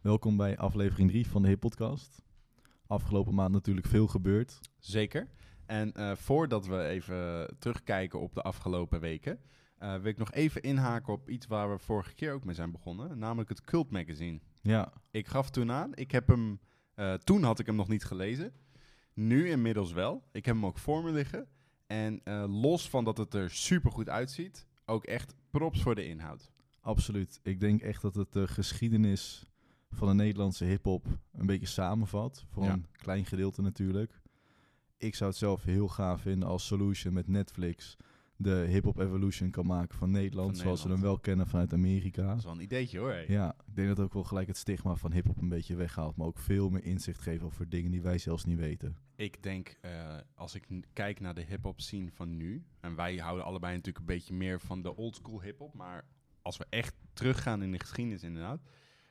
Welkom bij aflevering 3 van de Hip Podcast. Afgelopen maand natuurlijk veel gebeurd. Zeker. En eh, voordat we even terugkijken op de afgelopen weken, eh, wil ik nog even inhaken op iets waar we vorige keer ook mee zijn begonnen, namelijk het Cult Magazine. Ja, Ik gaf toen aan, ik heb hem, eh, toen had ik hem nog niet gelezen, nu inmiddels wel. Ik heb hem ook voor me liggen. En los van dat het er super goed uitziet, ook echt props voor de inhoud. absoluut. Ik denk echt dat het de geschiedenis van de Nederlandse hip-hop een beetje samenvat. Voor Ja. een klein gedeelte natuurlijk. Ik zou het zelf heel gaaf vinden als Solution met Netflix de hip-hop evolution kan maken van Nederland. Van zoals we hem wel kennen vanuit Amerika. Dat is wel een ideetje hoor. Ja, ik denk dat ook wel gelijk het stigma van hip-hop een beetje weghaalt. Maar ook veel meer inzicht geven over dingen die wij zelfs niet weten. Ik denk, eh, als ik kijk naar de hip-hop scene van nu, en wij houden allebei natuurlijk een beetje meer van de old school hip-hop, maar als we echt teruggaan in de geschiedenis, inderdaad,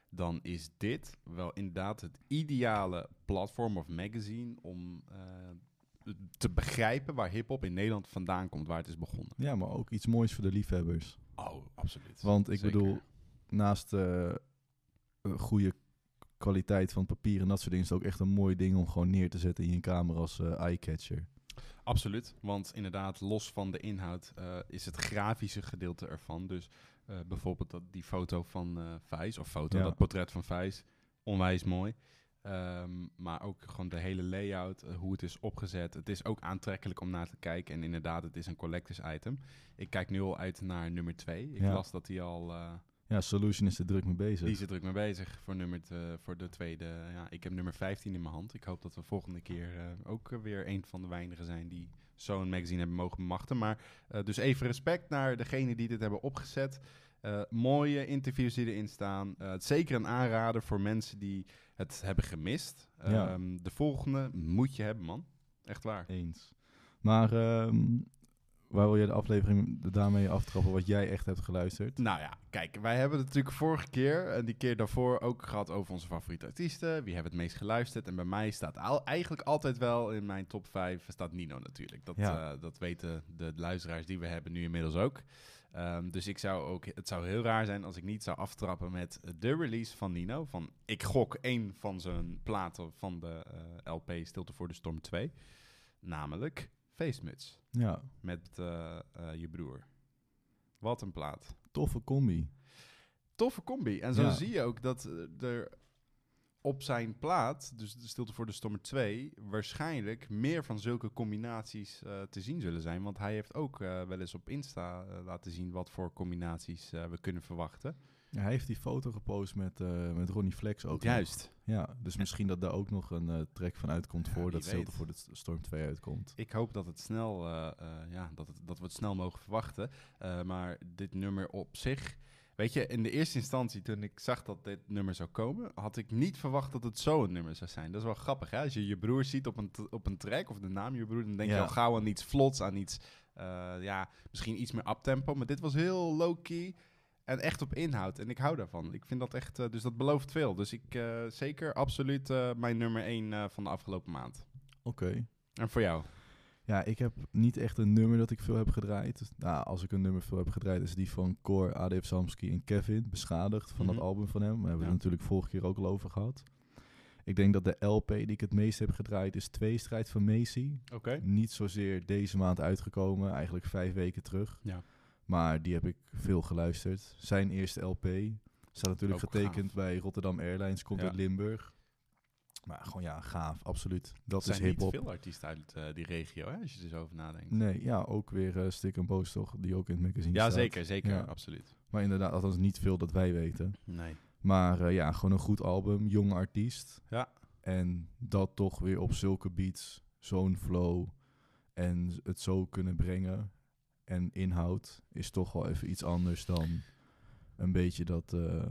dan is dit wel inderdaad het ideale platform of magazine om eh, te begrijpen waar hip-hop in Nederland vandaan komt, waar het is begonnen. Ja, maar ook iets moois voor de liefhebbers. Oh, absoluut. Want ik Zeker. bedoel, naast eh, een goede kwaliteit van papier en dat soort dingen, is het ook echt een mooi ding om gewoon neer te zetten in je kamer als eh eyecatcher. Absoluut, want inderdaad, los van de inhoud is het grafische gedeelte ervan. Dus eh, bijvoorbeeld dat, die foto van eh Vijs, of foto, Ja. dat portret van Vijs, onwijs mooi. Ehm, maar ook gewoon de hele layout, eh, hoe het is opgezet. Het is ook aantrekkelijk om naar te kijken. En inderdaad, het is een collectors item. Ik kijk nu al uit naar nummer 2. Ik Ja. las dat hij al... Ja, Solution is er druk mee bezig. die is er druk mee bezig voor, nummer voor de tweede. Ja, ik heb nummer 15 in mijn hand. Ik hoop dat we volgende keer ook weer een van de weinigen zijn die zo'n magazine hebben mogen bemachten. Maar eh, dus even respect naar degene die dit hebben opgezet. Eh, mooie interviews die erin staan. Eh, het zeker een aanrader voor mensen die het hebben gemist. Ja. Ehm, de volgende moet je hebben, man. Echt waar. Eens. Maar ehm, waar wil jij de aflevering daarmee aftrappen wat jij echt hebt geluisterd? Nou ja, kijk, wij hebben het natuurlijk vorige keer en die keer daarvoor ook gehad over onze favoriete artiesten. Wie hebben het meest geluisterd? En bij mij staat al, eigenlijk altijd wel in mijn top 5 staat Nino natuurlijk. Dat, Ja. eh, dat weten de luisteraars die we hebben nu inmiddels ook. Ehm, dus ik zou ook, het zou heel raar zijn als ik niet zou aftrappen met de release van Nino. Van, ik gok één van zijn platen van de eh, LP Stilte voor de Storm 2. Namelijk Feestmuts Ja, met eh, eh, je broer. Wat een plaat toffe combi. toffe combi. En zo Ja. zie je ook dat eh, er op zijn plaat, dus de Stilte voor de Stormer 2, waarschijnlijk meer van zulke combinaties te zien zullen zijn. Want hij heeft ook wel eens op Insta laten zien wat voor combinaties we kunnen verwachten. Ja, hij heeft die foto gepost met, eh, met Ronnie Flex ook. nog. Juist. Ja, dus misschien dat daar ook nog een eh, track van uitkomt Ja, Stilte weet. voor de St- Storm 2 uitkomt. Ik hoop dat, het snel, eh, ja, dat, het, dat we het snel mogen verwachten. Maar dit nummer op zich... Weet je, in de eerste instantie toen ik zag dat dit nummer zou komen... had ik niet verwacht dat het zo'n nummer zou zijn. Dat is wel grappig, hè? Als je je broer ziet op een, op een track of de naam je broer... dan denk Ja. je al gauw aan iets vlots, aan iets... ja, misschien iets meer uptempo. Maar dit was heel low-key en echt op inhoud. En ik hou daarvan. Ik vind dat echt... eh, dus dat belooft veel. Dus ik eh, zeker absoluut eh, mijn nummer 1 van de afgelopen maand. Oké. En voor jou? Ja, ik heb niet echt een nummer dat ik veel heb gedraaid. Dus, nou, als ik een nummer veel heb gedraaid, is die van Cor, ADF Samsky en Kevin, Beschadigd, van Mhm. dat album van hem. Hebben we Ja. het natuurlijk vorige keer ook al over gehad. Ik denk dat de LP die ik het meest heb gedraaid is Tweestrijd van Macy. Oké. Niet zozeer deze maand uitgekomen, eigenlijk vijf weken terug. Ja. Maar die heb ik veel geluisterd. Zijn eerste LP. Staat natuurlijk Ook getekend gaaf. bij Rotterdam Airlines, komt uit Limburg. Maar gewoon ja, gaaf, absoluut. Dat Er is zijn niet hip-hop. veel artiesten uit eh, die regio, hè, als je er zo over nadenkt. Nee, ja, ook weer eh Stick en Boos toch, die ook in het magazine ja, staat. zeker, zeker, Ja. absoluut. Maar inderdaad, althans niet veel dat wij weten. Nee. Maar eh, ja, gewoon een goed album, jonge artiest. Ja. En dat toch weer op zulke beats, zo'n flow en het zo kunnen brengen. En inhoud is toch wel even iets anders dan een beetje dat eh,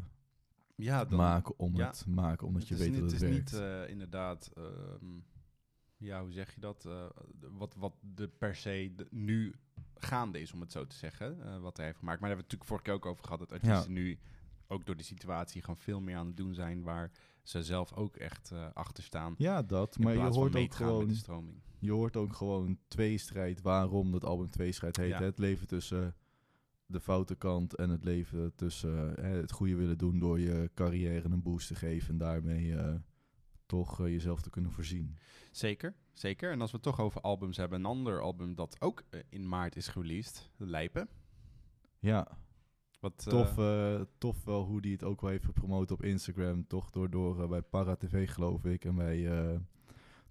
Ja, dan, maken om ja. het maken, omdat het je is weet niet, dat het, het is werkt. niet eh, inderdaad, ehm, ja, hoe zeg je dat? eh, wat, wat de per se de- nu gaande is, om het zo te zeggen, wat hij heeft gemaakt. Maar daar hebben we het natuurlijk vorige keer ook over gehad, dat artiesten nu ook door de situatie gewoon veel meer aan het doen zijn waar ze zelf ook echt eh, achter staan. ja, dat. Maar je hoort ook gewoon de stroming. Je hoort ook gewoon tweestrijd, waarom dat album tweestrijd heet. Ja. hè? Het leven tussen de foute kant en het leven tussen het goede willen doen door je carrière een boost te geven en daarmee eh, toch eh, jezelf te kunnen voorzien. Zeker, zeker. En als we het toch over albums hebben, een ander album dat ook in maart is released, Lijpen. Ja, Eh, tof, eh, tof wel hoe die het ook wel heeft gepromoot op Instagram. Toch door, door eh, bij Para TV geloof ik en bij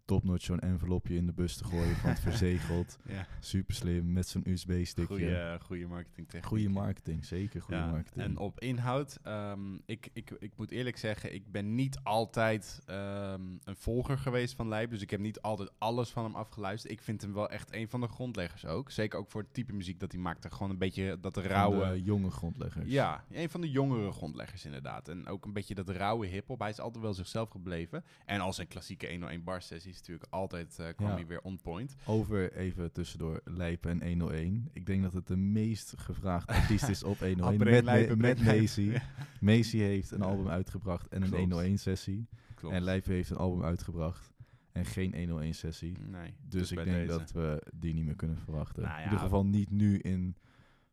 Topnotch zo'n envelopje in de bus te gooien van het verzegeld. ja, Super slim, met zo'n USB-stickje. goede, goede marketing techniek. Goede marketing, zeker goede Ja, marketing. En op inhoud, ehm, ik, ik, ik moet eerlijk zeggen, ik ben niet altijd ehm, een volger geweest van Lijp. Dus ik heb niet altijd alles van hem afgeluisterd. Ik vind hem wel echt een van de grondleggers ook. Zeker ook voor het type muziek dat hij maakte. Gewoon een beetje dat rauwe... de jonge grondleggers. Ja, een van de jongere grondleggers inderdaad. En ook een beetje dat rauwe hip-hop. Hij is altijd wel zichzelf gebleven. En als zijn klassieke 101 bar sessies natuurlijk altijd eh, kwam Ja. hij weer on point. Over even tussendoor Lijpen en 101. Ik denk dat het de meest gevraagde artiest is op 101. Apres met Lijpen, met Macy. Macy heeft een album uitgebracht en een Klopt. 101 sessie. Klopt. En Lijpen heeft een album uitgebracht en geen 101 sessie. Nee, Dus ik bij denk deze. dat we die niet meer kunnen verwachten. Nou in ieder geval niet nu in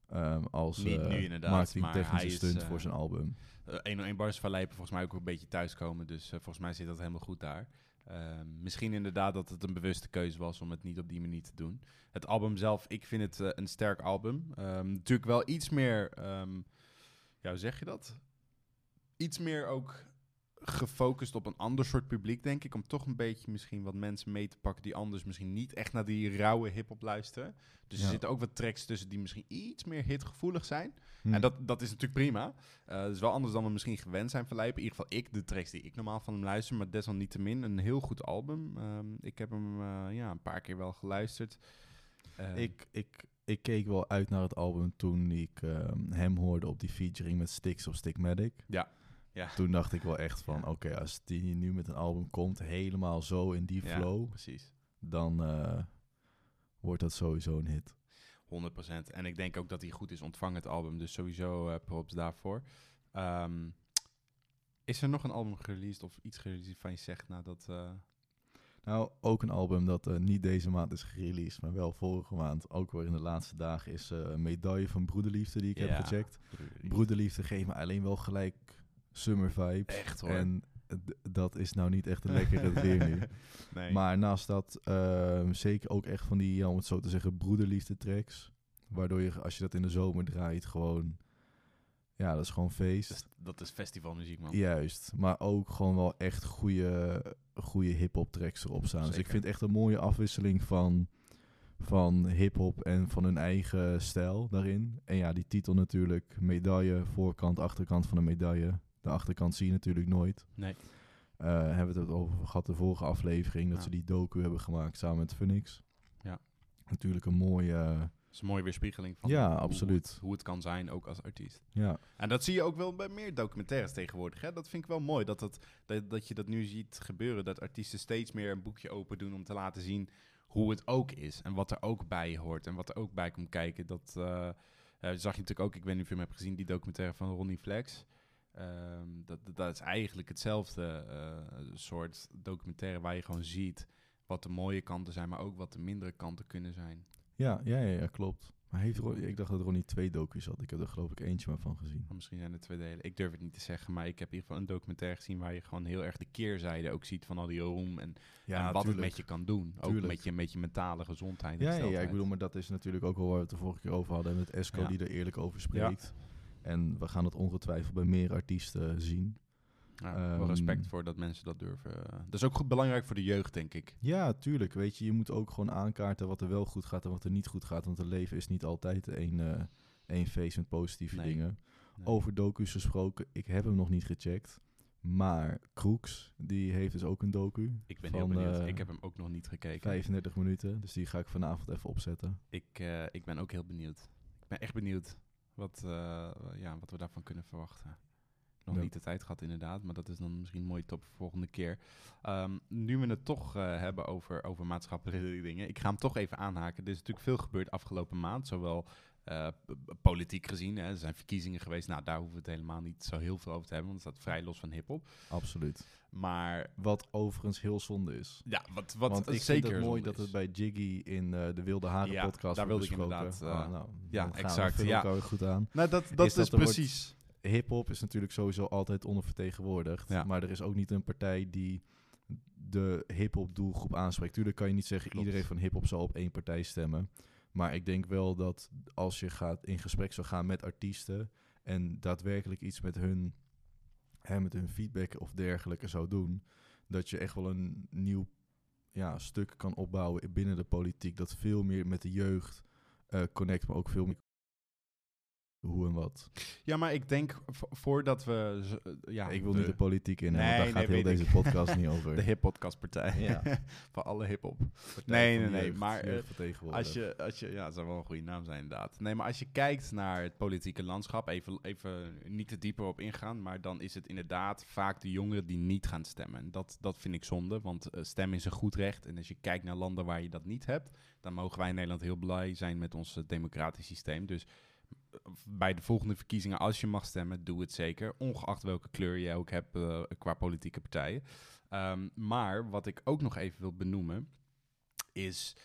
ehm, als Niet nu inderdaad, marketingtechnische maar hij is, stunt eh, voor zijn album. Eh, 101 bars van Lijpen volgens mij ook een beetje thuiskomen. Dus volgens mij zit dat helemaal goed daar. Ehm, misschien inderdaad dat het een bewuste keuze was om het niet op die manier te doen. Het album zelf, ik vind het eh, een sterk album. Ehm, natuurlijk wel iets meer, ehm, ja, hoe zeg je dat? Iets meer ook gefocust op een ander soort publiek, denk ik. Om toch een beetje misschien wat mensen mee te pakken die anders misschien niet echt naar die rauwe hip-hop luisteren. Dus er zitten ook wat tracks tussen die misschien iets meer hitgevoelig zijn. Hm. En dat, dat is natuurlijk prima. Dat is wel anders dan we misschien gewend zijn van Lijpen. In ieder geval ik, de tracks die ik normaal van hem luister. Maar desalniettemin een heel goed album. Ehm, ik heb hem eh, ja, een paar keer wel geluisterd. Ehm, ik, ik, ik keek wel uit naar het album toen ik ehm, hem hoorde op die featuring met Styx of Stickmatic. Ja. Ja. Toen dacht ik wel echt van, Ja. oké, als die nu met een album komt, helemaal zo in die flow, precies. dan eh, wordt dat sowieso een hit. 100%. En ik denk ook dat hij goed is ontvangen, het album. Dus sowieso eh, props daarvoor. Ehm, is er nog een album gereleased of iets gereleased van je zegt nadat... eh Nou, ook een album dat niet deze maand is gereleased, maar wel vorige maand, ook weer in de laatste dagen, is een medaille van Broederliefde die ik Ja. heb gecheckt. Broederliefde geeft me alleen wel gelijk summer vibes. Echt hoor. En dat is nou niet echt een lekkere weer nu. nee. Maar naast dat ehm, zeker ook echt van die, om het zo te zeggen, broederliefde tracks. Waardoor je, als je dat in de zomer draait, gewoon... Ja, dat is gewoon feest. dat, is, dat is festivalmuziek, man. Juist. Maar ook gewoon wel echt goede, goede hip-hop tracks erop staan. Dus ik vind echt een mooie afwisseling van, van hip-hop en van hun eigen stijl daarin. En ja, die titel natuurlijk: medaille, voorkant, achterkant van een medaille. De achterkant zie je natuurlijk nooit. Nee. Eh, hebben we het over gehad de vorige aflevering, dat Ja. ze die docu hebben gemaakt samen met Phoenix. Ja. Natuurlijk een mooie, Dat is een mooie weerspiegeling van Ja, hoe, absoluut. Het, hoe het kan zijn, ook als artiest. ja, En dat zie je ook wel bij meer documentaires tegenwoordig. Hè? Dat vind ik wel mooi, dat, dat, dat, dat je dat nu ziet gebeuren. Dat artiesten steeds meer een boekje open doen om te laten zien hoe het ook is. En wat er ook bij hoort en wat er ook bij komt kijken. Dat eh, eh, zag je natuurlijk ook, ik weet niet of je hem hebt gezien, die documentaire van Ronnie Flex. Ehm, dat, dat- is eigenlijk hetzelfde eh, soort documentaire waar je gewoon ziet wat de mooie kanten zijn, maar ook wat de mindere kanten kunnen zijn. ja, ja, ja, ja, klopt. Maar heeft Ron- ik dacht dat Ronnie twee docu's had. Ik heb er geloof ik eentje maar van gezien. Maar misschien zijn het twee delen. Ik durf het niet te zeggen, maar ik heb in ieder geval een documentaire gezien waar je gewoon heel erg de keerzijde ook ziet van al die roem en, en wat het met je kan doen. Ook Tuurlijk. met je, met je mentale gezondheid. en Ja, ja, ja, ik bedoel, maar dat is natuurlijk ook al waar we het de vorige keer over hadden. Met Esco Ja. die er eerlijk over spreekt. En we gaan het ongetwijfeld bij meer artiesten zien. Ja, Ehm, respect voor dat mensen dat durven. eh. Dat is ook goed belangrijk voor de jeugd, denk ik. Ja, tuurlijk. Weet je, je moet ook gewoon aankaarten wat er wel goed gaat en wat er niet goed gaat. Want het leven is niet altijd één, eh één feest met positieve Nee. dingen. Nee. Over docu's gesproken, ik heb hem nog niet gecheckt. Maar Kroeks, die heeft dus ook een docu. ik ben van, heel benieuwd. eh, ik heb hem ook nog niet gekeken. 35 minuten, dus die ga ik vanavond even opzetten. Ik, ik ben ook heel benieuwd. Ik ben echt benieuwd wat, eh, ja, wat we daarvan kunnen verwachten. Nog niet de tijd gehad inderdaad, maar dat is dan misschien een mooie top voor volgende keer. Ehm, nu we het toch eh, hebben over, over maatschappelijke dingen, ik ga hem toch even aanhaken. Er is natuurlijk veel gebeurd afgelopen maand, zowel Eh, politiek gezien, hè, er zijn verkiezingen geweest. Nou, daar hoeven we het helemaal niet zo heel veel over te hebben, want het staat vrij los van hip-hop. Absoluut. Maar Wat overigens heel zonde is. ja, wat, wat Want ik zeker vind het mooi dat het bij Jiggy in eh, de Wilde Haren Ja, podcast daar wilde ik inderdaad, eh, nou, ja, we- exact, ja. goed aan. Nou, dat, dat is dat precies. Hip-hop is natuurlijk sowieso altijd ondervertegenwoordigd. Ja. Maar er is ook niet een partij die de hip-hop doelgroep aanspreekt. Tuurlijk kan je niet zeggen Klopt. iedereen van hip-hop zal op één partij stemmen. Maar ik denk wel dat als je gaat in gesprek zou gaan met artiesten en daadwerkelijk iets met hun, hè, met hun feedback of dergelijke zou doen, dat je echt wel een nieuw ja, stuk kan opbouwen binnen de politiek. Dat veel meer met de jeugd eh, connect, maar ook veel meer hoe en wat. Ja, maar ik denk vo- voordat we... eh, ja, ik wil de, niet de politiek in, Nee, want daar nee, gaat heel deze ik. podcast niet over. de hip-podcastpartij. Ja. Van alle hip-hop. Nee, nee, nee, maar, eh. Als je, als je, ja, dat zou wel een goede naam zijn, inderdaad. Nee, maar als je kijkt naar het politieke landschap, even, even niet te dieper op ingaan, maar dan is het inderdaad vaak de jongeren die niet gaan stemmen. En dat, dat vind ik zonde, want eh, stemmen is een goed recht. En als je kijkt naar landen waar je dat niet hebt, dan mogen wij in Nederland heel blij zijn met ons democratisch systeem. Dus bij de volgende verkiezingen, als je mag stemmen, doe het zeker. Ongeacht welke kleur je ook hebt eh, qua politieke partijen. Ehm, maar wat ik ook nog even wil benoemen, is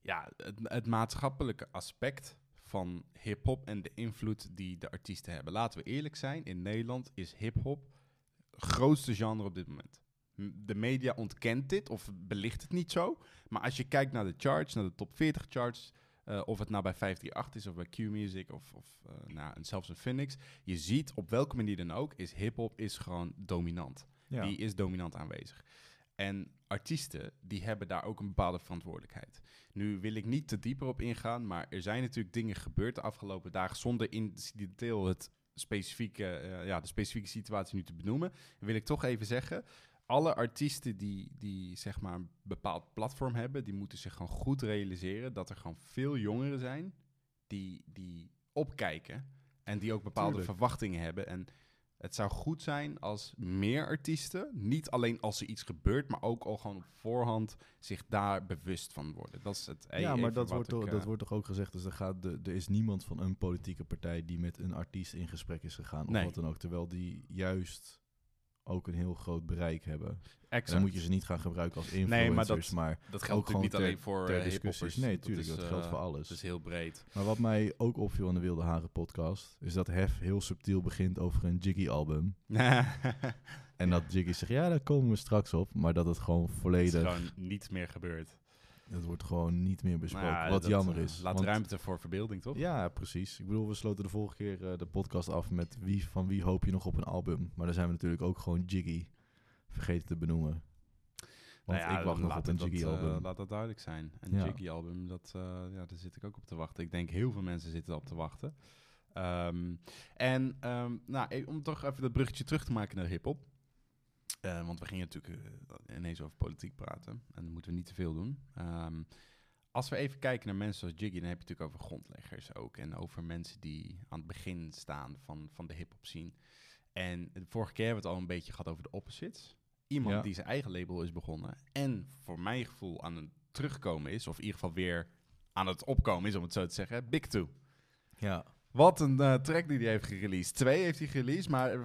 ja, het, het maatschappelijke aspect van hip-hop en de invloed die de artiesten hebben. Laten we eerlijk zijn, in Nederland is hip-hop grootste genre op dit moment. De media ontkent dit of belicht het niet zo. Maar als je kijkt naar de charts, naar de top 40 charts, eh, of het nou bij 538 is of bij Q-Music of, of eh, nou, zelfs een Phoenix, je ziet op welke manier dan ook, is hip-hop is gewoon dominant. ja. Die is dominant aanwezig. En artiesten, die hebben daar ook een bepaalde verantwoordelijkheid. Nu wil ik niet te dieper op ingaan, maar er zijn natuurlijk dingen gebeurd de afgelopen dagen zonder incidenteel het specifieke, eh, ja, de specifieke situatie nu te benoemen. Wil ik toch even zeggen, alle artiesten die, die zeg maar een bepaald platform hebben, die moeten zich gewoon goed realiseren dat er gewoon veel jongeren zijn die, die opkijken en die ook bepaalde Tuurlijk. verwachtingen hebben. En het zou goed zijn als meer artiesten, niet alleen als er iets gebeurt, maar ook al gewoon op voorhand zich daar bewust van worden. Dat is het. ja, even maar dat wordt, toch, eh, dat wordt toch ook gezegd. Dus er, gaat de, er is niemand van een politieke partij die met een artiest in gesprek is gegaan. Of Nee. wat dan ook. Terwijl die juist ook een heel groot bereik hebben. En exact. dan moet je ze niet gaan gebruiken als influencers. Nee, maar dat- maar dat ook geldt natuurlijk niet alleen voor ter eh, discussies. Nee, tuurlijk, dat is, geldt eh, voor alles. Dat is heel breed. Maar wat mij ook opviel aan de Wilde Haren podcast... is dat Hef heel subtiel begint over een Jiggy-album. En dat Jiggy zegt, ja, daar komen we straks op. Maar dat het gewoon Het is volledig... gewoon niet meer gebeurd. Het wordt gewoon niet meer besproken. Nou ja, wat dat, jammer eh, is. Laat want- ruimte voor verbeelding, toch? Ja, precies. Ik bedoel, we sloten de vorige keer eh, de podcast af met wie, van wie hoop je nog op een album. Maar dan zijn we natuurlijk ook gewoon Jiggy vergeten te benoemen. Want Nou ja, ik wacht nog op een Jiggy-album. eh, laat dat duidelijk zijn. Een Ja. Jiggy-album, dat, ja, daar zit ik ook op te wachten. Ik denk heel veel mensen zitten op te wachten. Ehm, en ehm, nou, om toch even dat bruggetje terug te maken naar hip-hop. Eh, want we gingen natuurlijk eh, ineens over politiek praten. En dat moeten we niet te veel doen. Ehm, als we even kijken naar mensen zoals Jiggy, dan heb je het natuurlijk over grondleggers ook. En over mensen die aan het begin staan van, van de hip-hop scene. En de vorige keer hebben we het al een beetje gehad over de opposites. Iemand Ja. die zijn eigen label is begonnen. En voor mijn gevoel aan het terugkomen is. Of in ieder geval weer aan het opkomen is, om het zo te zeggen. Big Two. Ja. Wat een eh, track die hij heeft gereleased. Twee heeft hij gereleased, maar eh,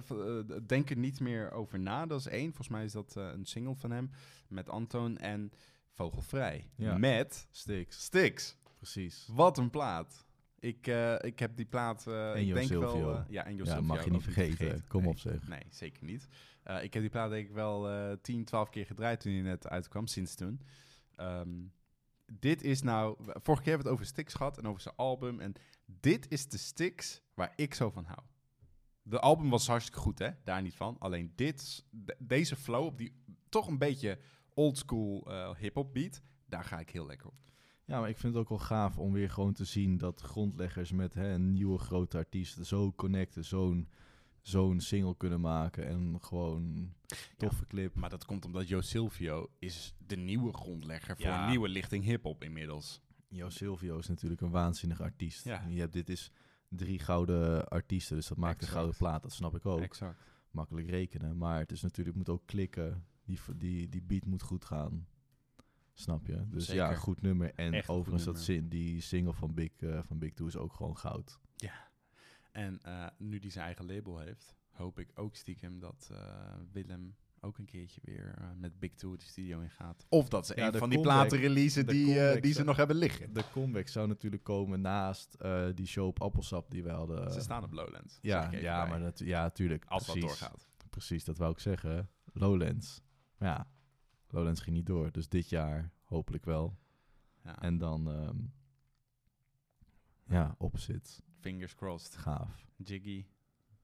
denk er niet meer over na. Dat is één. Volgens mij is dat een single van hem. Met Antoon en Vogelvrij. Ja. Met Stix. Styx. Precies. Wat een plaat. Ik, ik heb die plaat, En ik denk Silvio. wel... ja, en Ja, mag je niet vergeten. Kom Nee, op zeg. Nee, zeker niet. Ik heb die plaat denk ik wel eh 10, 12 keer gedraaid toen hij net uitkwam, sinds toen. Ehm, dit is nou... Vorige keer hebben we het over Styx gehad en over zijn album. En dit is de Styx waar ik zo van hou. De album was hartstikke goed, hè? Daar niet van. Alleen dit, de- deze flow op die toch een beetje oldschool eh hip-hop beat, daar ga ik heel lekker op. Ja, maar ik vind het ook wel gaaf om weer gewoon te zien dat grondleggers met hè, een nieuwe grote artiest zo connecten, zo'n zo'n single kunnen maken en gewoon toffe clip. Maar dat komt omdat Jo Silvio is de nieuwe grondlegger voor Ja. een nieuwe lichting hip-hop inmiddels. Jo Silvio is natuurlijk een waanzinnig artiest. Ja. Je hebt, dit is drie gouden artiesten, dus dat maakt een gouden plaat. Dat snap ik ook. Exact. Makkelijk rekenen. Maar het is natuurlijk, moet ook klikken. Die, die, die beat moet goed gaan. Snap je? Dus ja, goed nummer. En Echt overigens, dat zin, die single van Big, eh, van Big Two is ook gewoon goud. En eh, nu die zijn eigen label heeft, hoop ik ook stiekem dat eh, Willem ook een keertje weer eh, met Big Two de studio in gaat. Of dat ze Ja, een van die platen releasen die, eh, die ze nog hebben liggen. De comeback zou natuurlijk komen naast eh, die show op Appelsap die we hadden. ze staan op Lowlands. Ja, ja, bij. maar natu- ja, tuurlijk. Als dat precies, doorgaat. Precies, dat wou ik zeggen. Lowlands. Maar ja, Lowlands ging niet door. Dus dit jaar hopelijk wel. Ja. En dan, ehm, ja, opzit. Fingers crossed. Gaaf. Jiggy,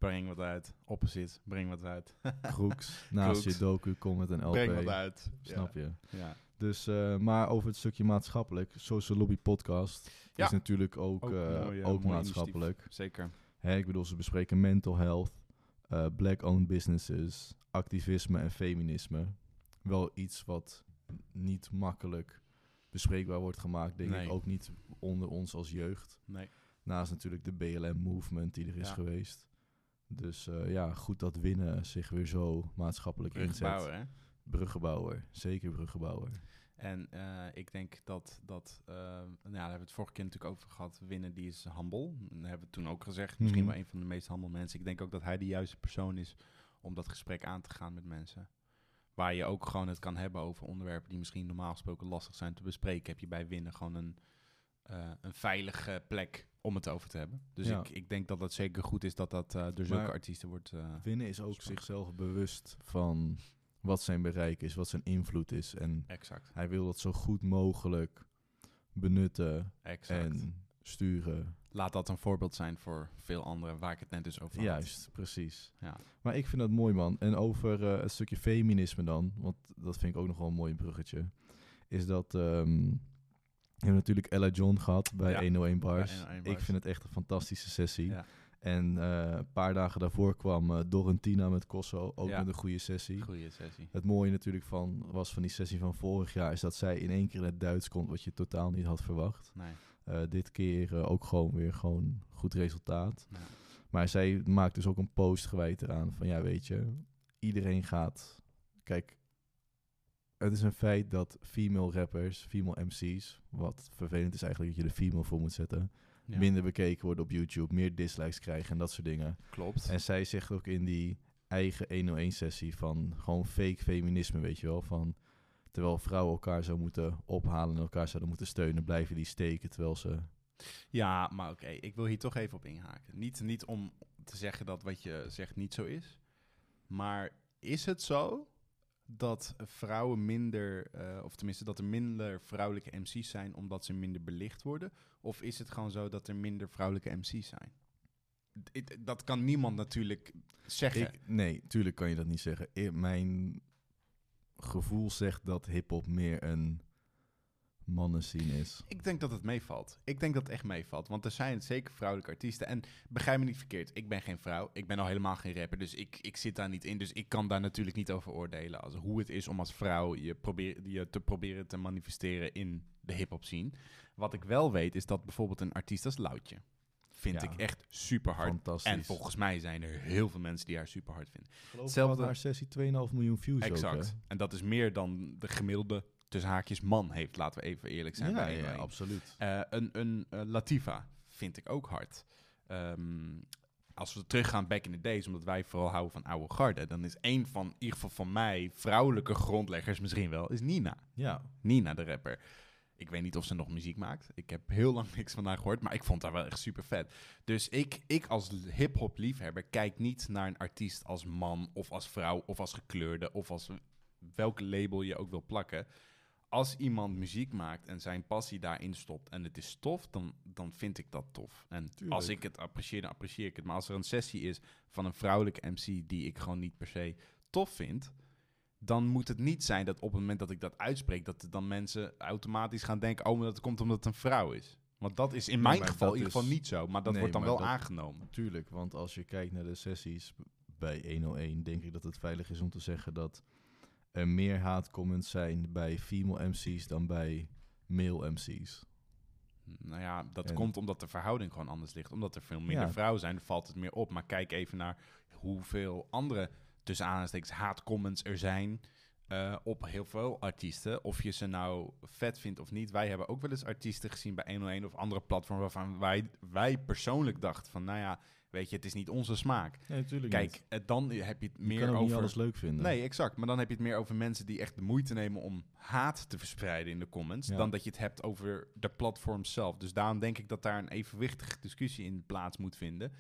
breng wat uit. Opposite, breng wat uit. Kroeks. Naast je docu komt met een LP. breng wat uit. Snap je? Ja. Dus, eh, maar over het stukje maatschappelijk. Social Lobby Podcast Ja. is natuurlijk ook, Ook eh, mooi, eh, ook maatschappelijk. Zeker. Hè, ik bedoel, ze bespreken mental health, black-owned businesses, activisme en feminisme. Wel iets wat niet makkelijk bespreekbaar wordt gemaakt, denk Nee. ik. Ook niet onder ons als jeugd. Nee. Naast natuurlijk de BLM-movement die er is Ja. geweest. Dus eh, ja, goed dat winnen zich weer zo maatschappelijk inzet. Bruggebouwer, hè? Bruggenbouwer, zeker bruggenbouwer. En eh, ik denk dat, dat eh, nou, ja, daar hebben we het vorige keer natuurlijk over gehad. Winnen, die is. En dat hebben we toen ook gezegd. Misschien Mhm. wel een van de meest humble mensen. Ik denk ook dat hij de juiste persoon is om dat gesprek aan te gaan met mensen. Waar je ook gewoon het kan hebben over onderwerpen die misschien normaal gesproken lastig zijn te bespreken. Heb je bij Winnen gewoon een, eh, een veilige plek om het over te hebben. Dus Ja. ik, ik denk dat dat zeker goed is dat dat eh, door zulke Maar- artiesten wordt... eh, Winnen is ook zichzelf bewust van wat zijn bereik is, wat zijn invloed is. En exact, hij wil dat zo goed mogelijk benutten exact. en sturen. Laat dat een voorbeeld zijn voor veel anderen waar ik het net dus over had. Juist, precies. Ja. Maar ik vind dat mooi, man. En over eh, het stukje feminisme dan, want dat vind ik ook nog wel een mooi bruggetje, is dat... ehm we hebben natuurlijk Ella John gehad bij Ja, 101 Bars. bij 101 Ik Bars. vind het echt een fantastische sessie. Ja. En eh, een paar dagen daarvoor kwam eh, Dorentina met Kosso, ook met een goede sessie. Goeie sessie. Het mooie natuurlijk van, was van die sessie van vorig jaar, is dat zij in één keer in het Duits komt, wat je totaal niet had verwacht. Nee. Eh, dit keer ook gewoon weer gewoon goed resultaat. Maar zij maakt dus ook een post gewijd eraan van, ja weet je, iedereen gaat... Kijk, het is een feit dat female rappers, female MC's, wat vervelend is eigenlijk dat je de female voor moet zetten, Ja. minder bekeken worden op YouTube, meer dislikes krijgen en dat soort dingen. Klopt. En zij zegt ook in die eigen 101-sessie van gewoon fake feminisme, weet je wel. Van terwijl vrouwen elkaar zou moeten ophalen en elkaar zouden moeten steunen, blijven die steken terwijl ze... Ja, maar oké, ik wil hier toch even op inhaken. Niet, niet om te zeggen dat wat je zegt niet zo is. Maar is het zo dat vrouwen minder, eh, of tenminste dat er minder vrouwelijke MC's zijn omdat ze minder belicht worden? Of is het gewoon zo dat er minder vrouwelijke MC's zijn? Dat kan niemand natuurlijk zeggen. Ik, nee, tuurlijk kan je dat niet zeggen. Mijn gevoel zegt dat hip-hop meer een mannenscene is. Ik denk dat het meevalt. Ik denk dat het echt meevalt. Want er zijn zeker vrouwelijke artiesten. En begrijp me niet verkeerd, ik ben geen vrouw. Ik ben al helemaal geen rapper. Dus ik, ik zit daar niet in. Dus ik kan daar natuurlijk niet over oordelen. Als hoe het is om als vrouw je, probeer, je te proberen te manifesteren in de hip-hop scene. Wat ik wel weet, is dat bijvoorbeeld een artiest als Loutje. Vind Ja. ik echt super hard. Fantastisch. En volgens mij zijn er heel veel mensen die haar super hard vinden. geloof hetzelfde- haar sessie 2,5 miljoen views exact. ook, hè? en dat is meer dan de gemiddelde tussen haakjes man heeft. Laten we even eerlijk zijn. Ja, bij ja, 101. absoluut. Eh, een een eh, Latifa vind ik ook hard. Ehm, als we teruggaan back in the days, omdat wij vooral houden van oude garde, dan is een van, in ieder geval van mij, vrouwelijke grondleggers misschien wel, is Nina. Ja, Nina, de rapper. Ik weet niet of ze nog muziek maakt. Ik heb heel lang niks van haar gehoord, maar ik vond haar wel echt super vet. Dus ik, ik als hip-hop liefhebber kijk niet naar een artiest als man of als vrouw of als gekleurde of als welke label je ook wil plakken. Als iemand muziek maakt en zijn passie daarin stopt en het is tof, dan, dan vind ik dat tof. En Tuurlijk. als ik het apprecieer, dan apprecieer ik het. Maar als er een sessie is van een vrouwelijke MC die ik gewoon niet per se tof vind, dan moet het niet zijn dat op het moment dat ik dat uitspreek, dat dan mensen automatisch gaan denken, oh, maar dat komt omdat het een vrouw is. Want dat is in mijn geval in ieder geval niet zo, maar dat Nee, wordt dan wel dat- aangenomen. Tuurlijk, want als je kijkt naar de sessies bij 101, denk ik dat het veilig is om te zeggen dat er meer haatcomments zijn bij female MC's dan bij male MC's. Nou ja, dat En- komt omdat de verhouding gewoon anders ligt. Omdat er veel minder Ja. vrouwen zijn, valt het meer op. Maar kijk even naar hoeveel andere, tussen aanhalingstekens, haatcomments er zijn. eh, op heel veel artiesten. Of je ze nou vet vindt of niet. Wij hebben ook wel eens artiesten gezien bij 101 of andere platforms waarvan wij, wij persoonlijk dachten van, nou ja, weet je, het is niet onze smaak. Kijk, eh, dan heb je het je meer kan ook niet over... alles leuk vinden. Nee, exact. Maar dan heb je het meer over mensen die echt de moeite nemen om haat te verspreiden in de comments. Ja. Dan dat je het hebt over de platform zelf. Dus daarom denk ik dat daar een evenwichtige discussie in plaats moet vinden.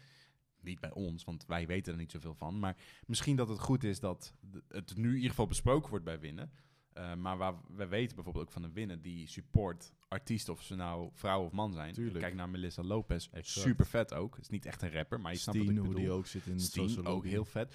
Niet bij ons, want wij weten er niet zoveel van. Maar misschien dat het goed is dat de- het nu in ieder geval besproken wordt bij Winnen. Eh, maar waar we weten bijvoorbeeld ook van een Winnen die support artiesten, of ze nou vrouw of man zijn. Tuurlijk. Kijk naar Melissa Lopez, Exact. super vet ook. Is niet echt een rapper, maar je snapt wat Steen, ik bedoel. die ook zit in de Steen, ook heel vet.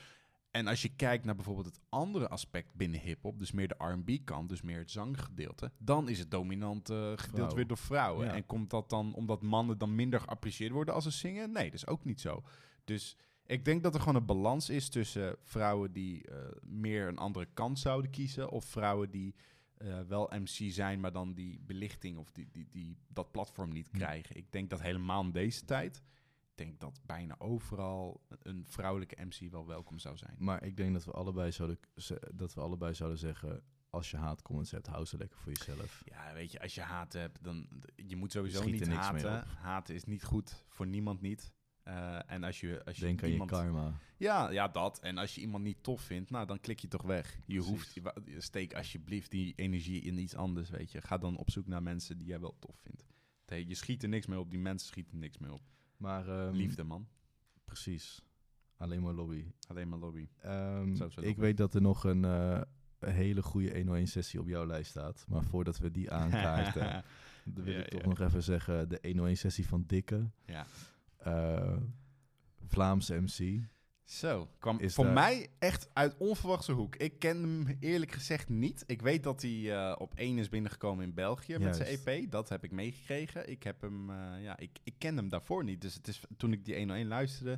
En als je kijkt naar bijvoorbeeld het andere aspect binnen hip-hop, dus meer de RB-kant, dus meer het zanggedeelte, dan is het dominant eh, gedeeld Vrouw. weer door vrouwen. Ja. En komt dat dan omdat mannen dan minder geapprecieerd worden als ze zingen? Nee, dat is ook niet zo. Dus ik denk dat er gewoon een balans is tussen vrouwen die eh, meer een andere kant zouden kiezen, of vrouwen die eh, wel MC zijn, maar dan die belichting of die, die, die, dat platform niet Hm. krijgen. Ik denk dat helemaal in deze tijd ik denk dat bijna overal een vrouwelijke MC wel welkom zou zijn. Maar ik denk dat we allebei zouden, dat we allebei zouden zeggen... als je haatcomments hebt, hou ze lekker voor jezelf. Ja, weet je, als je haat hebt, dan je moet sowieso Schiet niet haten. Haten is niet goed voor niemand niet. Eh, en als je, als je Denk aan je iemand, karma. ja, ja, dat. En als je iemand niet tof vindt, nou, dan klik je toch weg. Je Precies. hoeft, steek alsjeblieft die energie in iets anders, weet je. Ga dan op zoek naar mensen die jij wel tof vindt. Je schiet er niks mee op, die mensen schieten niks mee op. Maar ehm, Liefde, man. precies. Alleen maar lobby. Alleen maar lobby. Ehm, Zo, zo ik lobby. weet dat er nog een, een hele goede 101-sessie op jouw lijst staat. Maar voordat we die aankaarten, dan wil Ja, ik toch ja. nog even zeggen... de 101-sessie van Dikke. ja. Eh, Vlaamse MC. Zo, kwam Is voor daar- mij echt uit onverwachte hoek. Ik ken hem eerlijk gezegd niet. Ik weet dat hij eh, op één is binnengekomen in België met zijn. EP. Dat heb ik meegekregen. Ik heb hem, eh, ja, ik, ik ken hem daarvoor niet. Dus het is, toen ik die 101 luisterde,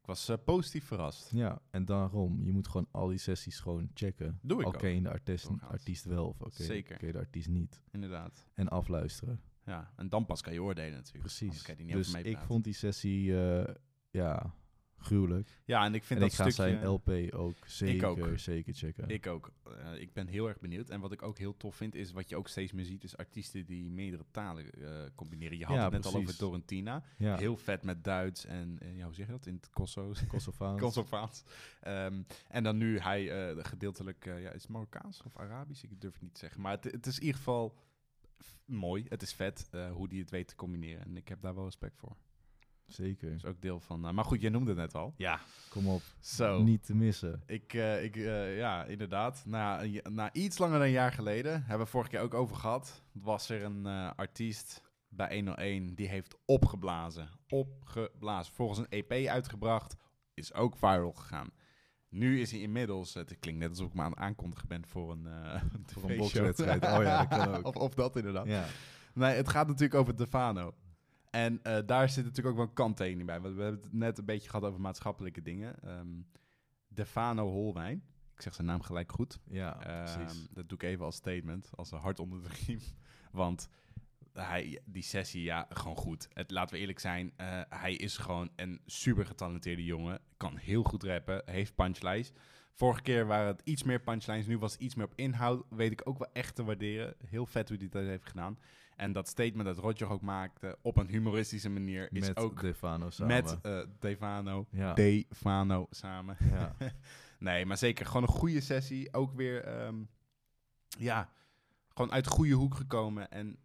ik was eh, positief verrast. Ja, en daarom, je moet gewoon al die sessies gewoon checken. Doe ik Al ken je de artiest, artiest wel of oké, Zeker. ken je de artiest niet. Inderdaad. En afluisteren. Ja, en dan pas kan je oordelen natuurlijk. Precies. Anders kan je niet Dus ik vond die sessie, eh, ja, gruwelijk. Ja, en ik vind en dat ik ga stukje... zijn LP ook zeker, ook. zeker checken. Ik ook. Eh, ik ben heel erg benieuwd. En wat ik ook heel tof vind, is wat je ook steeds meer ziet, is artiesten die meerdere talen eh, combineren. Je had Ja, het net al over. Dorentina. ja, Heel vet met Duits en, ja, hoe zeg je dat? In het Kosovo's. Kosovaans. Kosovaans. Ehm, en dan nu hij gedeeltelijk, ja, is het Marokkaans of Arabisch? Ik durf het niet te zeggen. Maar het, het is in ieder geval mooi. Het is vet eh, hoe die het weet te combineren. En ik heb daar wel respect voor. Zeker. Dat is ook deel van... eh, maar goed, jij noemde het net al. Ja, kom op. Zo. Niet te missen. Ik, eh, ik eh, ja, inderdaad. Na, na iets langer dan een jaar geleden, hebben we vorige keer ook over gehad, was er een eh, artiest bij 101 die heeft opgeblazen. Opgeblazen. Volgens een EP uitgebracht, is ook viral gegaan. Nu is hij inmiddels, het klinkt net alsof ik me aan het aankondigen ben voor een, eh Voor een bokswedstrijd. Oh ja, dat kan ook. of, of dat inderdaad. Ja, Nee, het gaat natuurlijk over Defano. En eh, daar zit natuurlijk ook wel een kanttekening bij. Want we hebben het net een beetje gehad over maatschappelijke dingen. Ehm Defano Holwijn. Ik zeg zijn naam gelijk goed. ja precies. dat doe ik even als statement, als een hart onder de riem. Want hij, die sessie, ja, gewoon goed. Het, laten we eerlijk zijn, eh, hij is gewoon een super getalenteerde jongen. Kan heel goed rappen, heeft punchlines. Vorige keer waren het iets meer punchlines, nu was het iets meer op inhoud. Weet ik ook wel echt te waarderen. Heel vet hoe hij dat heeft gedaan. En dat statement dat Roger ook maakte op een humoristische manier is Met ook Defano samen. met eh Devano. ja. Defano samen. ja. Nee, maar zeker gewoon een goede sessie. Ook weer, ehm, ja, gewoon uit de goede hoek gekomen. En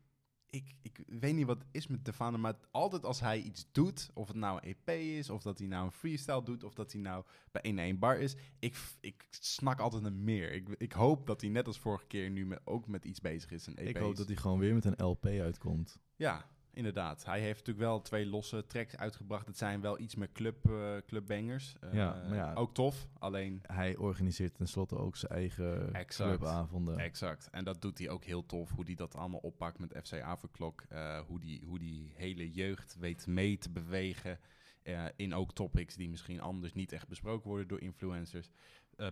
ik, ik weet niet wat het is met Defano, maar altijd als hij iets doet, of het nou een EP is, of dat hij nou een freestyle doet, of dat hij nou bij 1-1 bar is, ik, ik snak altijd naar meer. Ik, ik hoop dat hij net als vorige keer nu met, ook met iets bezig is. Een EP Ik hoop dat hij gewoon weer met een LP uitkomt. Ja, inderdaad. Hij heeft natuurlijk wel twee losse tracks uitgebracht. Het zijn wel iets meer club, eh clubbangers. Eh, Ja, maar ja. Ook tof, alleen Hij organiseert tenslotte ook zijn eigen Exact. clubavonden. Exact. En dat doet hij ook heel tof, hoe hij dat allemaal oppakt met FC Averklok. eh, hoe die hoe die hele jeugd weet mee te bewegen in ook topics die misschien anders niet echt besproken worden door influencers.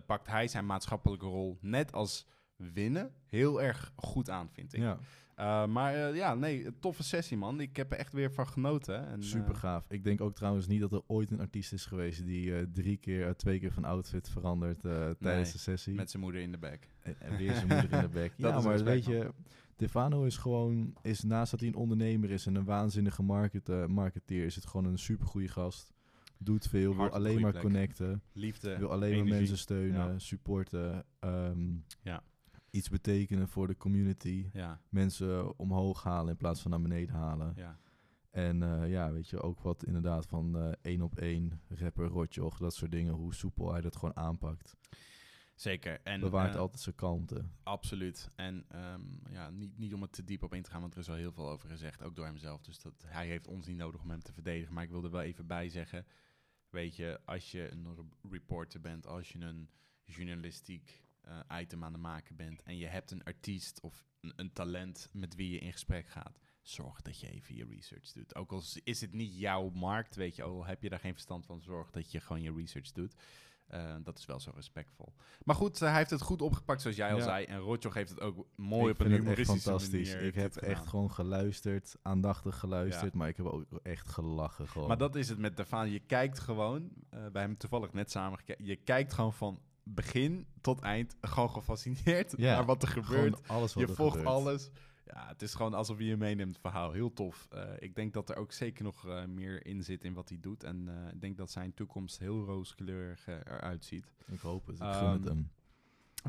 Pakt hij zijn maatschappelijke rol net als winnen heel erg goed aan, vind ik. Ja, Eh, maar eh, ja, nee, een toffe sessie, man. Ik heb er echt weer van genoten. En, Super eh, gaaf. Ik denk ook trouwens niet dat er ooit een artiest is geweest die drie keer, twee keer van outfit verandert tijdens Nee, de sessie. met zijn moeder in de bek. En, en weer zijn moeder in de bek. Dat ja, is maar weet je, Defano is gewoon, is naast dat hij een ondernemer is en een waanzinnige market, marketeer, is het gewoon een supergoeie gast. Doet veel, wil alleen maar plek. connecten, Liefde, wil alleen maar mensen steunen, Ja. supporten, ehm, Ja. Iets betekenen voor de community. Ja, Mensen omhoog halen in plaats van naar beneden halen. ja. En eh, ja, weet je, ook wat inderdaad van eh, één op één, rapper, rotjoch, dat soort dingen, hoe soepel hij dat gewoon aanpakt. Zeker. En, Bewaart eh, altijd zijn kalmte. Absoluut. En ehm, ja, niet, niet om het te diep op in te gaan, want er is al heel veel over gezegd, ook door hemzelf. Dus dat, hij heeft ons niet nodig om hem te verdedigen. Maar ik wil er wel even bij zeggen, weet je, als je een re- reporter bent, als je een journalistiek eh, item aan het maken bent en je hebt een artiest of een, een talent met wie je in gesprek gaat, zorg dat je even je research doet. Ook al is- het niet jouw markt, weet je, al heb je daar geen verstand van, zorg dat je gewoon je research doet. Eh, dat is wel zo respectvol. Maar goed, eh, hij heeft het goed opgepakt, zoals jij al Ja. zei. En Rotjoch heeft het ook mooi ik op een humoristische fantastisch. manier. Ik heb echt gewoon geluisterd, aandachtig geluisterd, maar ik heb ook echt gelachen gewoon. Maar dat is het met Defaan. Je kijkt gewoon, eh wij hebben toevallig net samen gekeken. Je kijkt gewoon van begin tot eind gewoon gefascineerd Ja, naar wat er gebeurt. Gewoon alles wat Je er volgt gebeurt. alles. Ja, het is gewoon alsof je je meeneemt het verhaal. Heel tof. Eh, ik denk dat er ook zeker nog eh, meer in zit in wat hij doet. En eh, ik denk dat zijn toekomst heel rooskleurig eruit ziet. Ik hoop het, ik gun het Ehm, hem.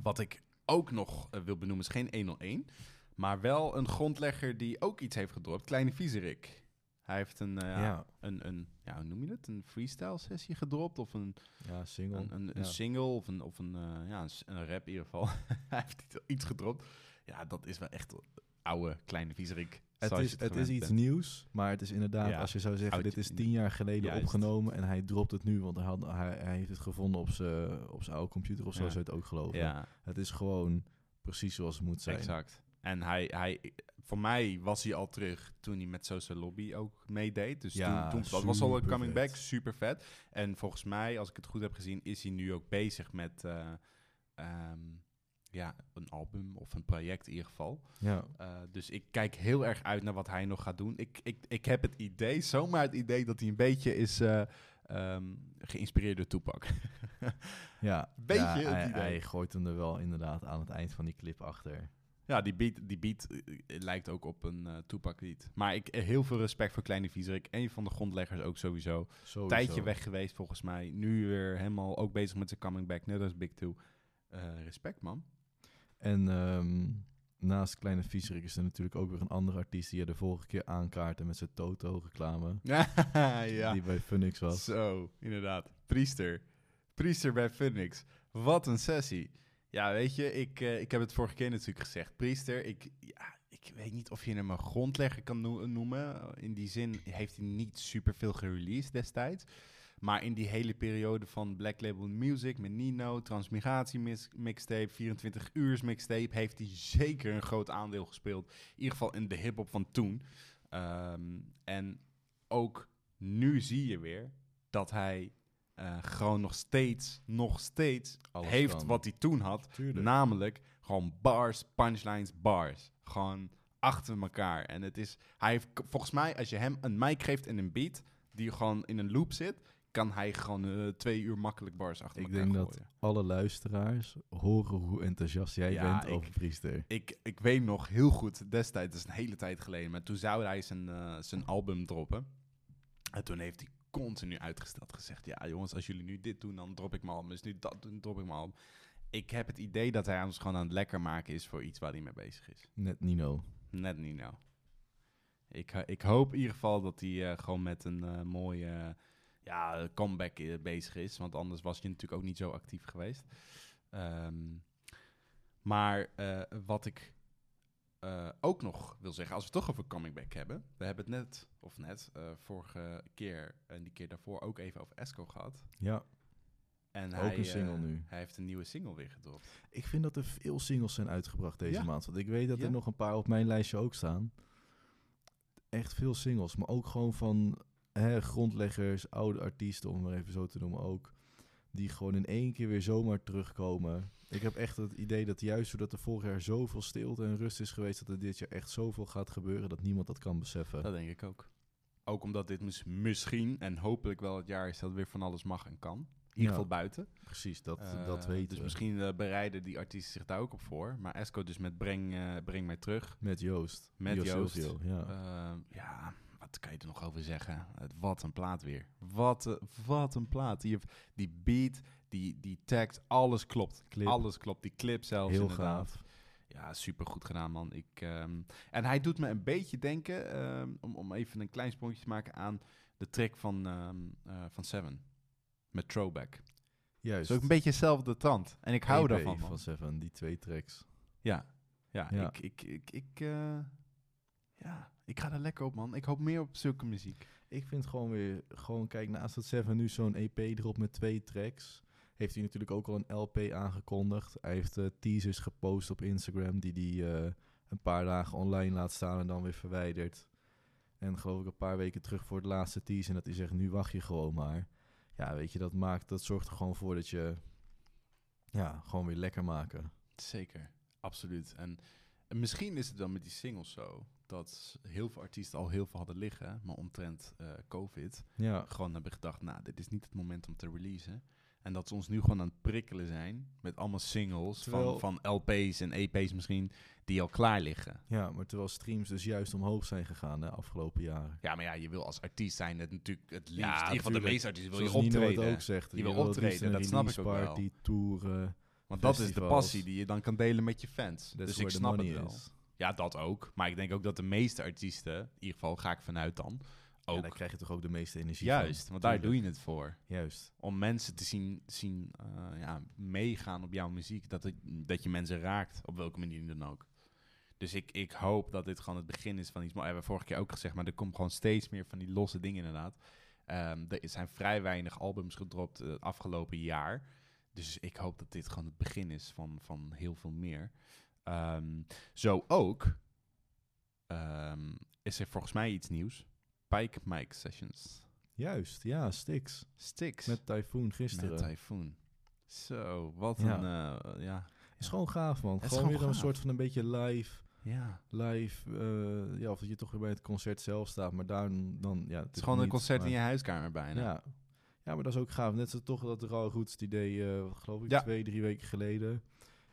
Wat ik ook nog wil benoemen is geen 101. Maar wel een grondlegger die ook iets heeft gedropt. Kleine Viezerik. Hij heeft een, eh, ja, een, een, ja, hoe noem je het? Een freestyle sessie gedropt. Of een, ja, single. een, een, ja. single. Of een, of een, eh, ja, een, rap in ieder geval. Hij heeft iets, gedropt. Ja, dat is wel echt oude Kleine Viezerik. Het is, het is iets bent. nieuws, maar het is inderdaad, Ja, als je zou zeggen, dit is tien jaar geleden Juist. opgenomen en hij dropt het nu, want hij, had, hij, hij heeft het gevonden op zijn op zijn oude computer of zo, zou je het ook geloven. Ja, Het is gewoon precies zoals het moet zijn. exact. En hij, hij, voor mij was hij al terug toen hij met Social Lobby ook meedeed. Dus Ja, toen, toen dat was al een coming vet. back, super vet. En volgens mij, als ik het goed heb gezien, is hij nu ook bezig met eh, ehm, ja, een album of een project in ieder geval. Ja, Uh, dus ik kijk heel erg uit naar wat hij nog gaat doen. Ik, ik, ik heb het idee, zomaar het idee, dat hij een beetje is eh, ehm, geïnspireerd door Tupac. ja. Beetje ja, het hij, idee. hij gooit hem er wel inderdaad aan het eind van die clip achter. Ja, die beat, die beat eh, eh, lijkt ook op een Tupac-lied. Maar ik heel veel respect voor Kleine Viezerik. Een van de grondleggers ook sowieso. Sowieso. Tijdje weg geweest volgens mij. Nu weer helemaal ook bezig met zijn coming back. Net als Big Two. Respect, man. En ehm, naast Kleine Vieserik is er natuurlijk ook weer een andere artiest die je de vorige keer aankaartte met zijn Toto-reclame. ja. Die bij Funix was. Zo, inderdaad. Priester. Priester bij Phoenix. Wat een sessie. Ja, weet je, ik, eh, ik heb het vorige keer natuurlijk gezegd. Priester, ik, ja, ik weet niet of je hem een grondlegger kan no- noemen. In die zin heeft hij niet superveel gereleased destijds. Maar in die hele periode van Black Label Music met Nino, Transmigratie mixtape, 24 uur mixtape, heeft hij zeker een groot aandeel gespeeld. In ieder geval in de hip-hop van toen. Ehm, en ook nu zie je weer dat hij eh, gewoon nog steeds, nog steeds Alles heeft kan. wat hij toen had. Tuurlijk. Namelijk gewoon bars, punchlines, bars. Gewoon achter elkaar. En het is, hij heeft, volgens mij, als je hem een mic geeft en een beat, die gewoon in een loop zit, kan hij gewoon eh, twee uur makkelijk bars achter Ik elkaar denk gooien. dat alle luisteraars horen hoe enthousiast jij Ja, bent ik- over Priester. Ik, ik weet nog heel goed, destijds, dat is een hele tijd geleden, maar toen zou hij zijn, eh, zijn album droppen. En toen heeft hij continu uitgesteld gezegd, ja jongens, als jullie nu dit doen, dan drop ik mijn album. Dus nu dat doen, drop ik mijn album. Ik heb het idee dat hij ons gewoon aan het lekker maken is voor iets waar hij mee bezig is. Net Nino. Net niet nou. Ik, ik hoop in ieder geval dat hij eh, gewoon met een eh, mooie ja, comeback eh, bezig is. Want anders was je natuurlijk ook niet zo actief geweest. Ehm, maar wat ik eh, ook nog wil zeggen, als we het toch over coming back hebben. We hebben het net, of net, eh, vorige keer en die keer daarvoor ook even over Esco gehad. Ja, En Ook hij, een single eh, nu. Hij heeft een nieuwe single weer gedropt. ik vind dat er veel singles zijn uitgebracht deze Ja. maand. Want ik weet dat Ja. er nog een paar op mijn lijstje ook staan. Echt veel singles, maar ook gewoon van hè, grondleggers, oude artiesten, om het maar even zo te noemen ook. Die gewoon in één keer weer zomaar terugkomen. Ik heb echt het idee dat juist doordat er vorig jaar zoveel stilte en rust is geweest, dat er dit jaar echt zoveel gaat gebeuren dat niemand dat kan beseffen. Dat denk ik ook. Ook omdat dit mis- misschien en hopelijk wel het jaar is dat weer van alles mag en kan. In ieder Ja. geval buiten. Precies, dat, Eh, dat weten Dus we. misschien eh, bereiden die artiesten zich daar ook op voor. Maar Esco dus met Breng, eh, breng mij terug. Met Joost. Met Joost Joost. Silvio, ja. Ja, wat kan je er nog over zeggen? Het- Wat een plaat weer. Wat, een- wat een plaat. Die, die beat, die, die tekst, alles klopt. Clip. Alles klopt. Die clip zelfs Heel inderdaad. gaaf. Ja, super goed gedaan, man. Ik, ehm, en hij doet me een beetje denken, ehm, om, om even een klein sprongje te maken aan de track van, ehm, eh, van Seven. Met Throwback. Juist. Is ook een beetje hetzelfde trant. En ik hou daarvan, man. van Seven, die twee tracks. Ja, ja, Ja. ik, ik, ik, ik, eh, ja, ik ga er lekker op, man. Ik hoop meer op zulke muziek. Ik vind gewoon weer, gewoon kijk, naast dat Seven nu zo'n EP erop met twee tracks, heeft hij natuurlijk ook al een LP aangekondigd. Hij heeft eh, teasers gepost op Instagram die hij eh, een paar dagen online laat staan en dan weer verwijdert. En geloof ik een paar weken terug voor het laatste teaser en dat hij zegt, nu wacht je gewoon maar. Ja, weet je, dat maakt, dat zorgt er gewoon voor dat je, ja, gewoon weer lekker maken. Zeker, absoluut. En, en misschien is het dan met die singles zo, dat heel veel artiesten al heel veel hadden liggen, maar omtrent eh, COVID Ja, gewoon hebben gedacht, nou, dit is niet het moment om te releasen. En dat ze ons nu gewoon aan het prikkelen zijn met allemaal singles Terwijl- van, van LP's en EP's misschien, die al klaar liggen. ja, maar terwijl streams dus juist omhoog zijn gegaan de afgelopen jaren. Ja, maar ja, je wil als artiest zijn het natuurlijk het liefst. Ja, in ieder geval de meeste artiesten wil je optreden. het ook zegt. Je wil optreden, dat snap ik ook wel. party, toeren. Want dat is de passie die je dan kan delen met je fans. That's dus ik snap het wel. is. Ja, dat ook. Maar ik denk ook dat de meeste artiesten, in ieder geval ga ik vanuit dan, Ja, ook daar krijg je toch ook de meeste energie juist, van. want daar doe je het voor. Juist. Om mensen te zien, zien eh, ja, meegaan op jouw muziek. Dat, het, dat je mensen raakt, op welke manier dan ook. Dus ik, ik hoop dat dit gewoon het begin is van iets moois. Hebben we vorige keer ook gezegd, maar er komt gewoon steeds meer van die losse dingen inderdaad. Ehm, er zijn vrij weinig albums gedropt het afgelopen jaar. Dus ik hoop dat dit gewoon het begin is van, van heel veel meer. Ehm, zo ook ehm, is er volgens mij iets nieuws. Pike Mike Sessions. Juist, ja, Stix. Sticks. Met Typhoon gisteren. Met Typhoon. Zo, wat Ja. een... eh, ja. is gewoon gaaf, man. Het gewoon gewoon weer een soort van een beetje live. Ja. Live, eh, ja, of dat je toch weer bij het concert zelf staat. Maar daar dan, ja... Het is gewoon een concert in je huiskamer bijna. Ja. ja, maar dat is ook gaaf. Net zo toch dat Roots die deed, eh, wat geloof ik, Ja. twee, drie weken geleden.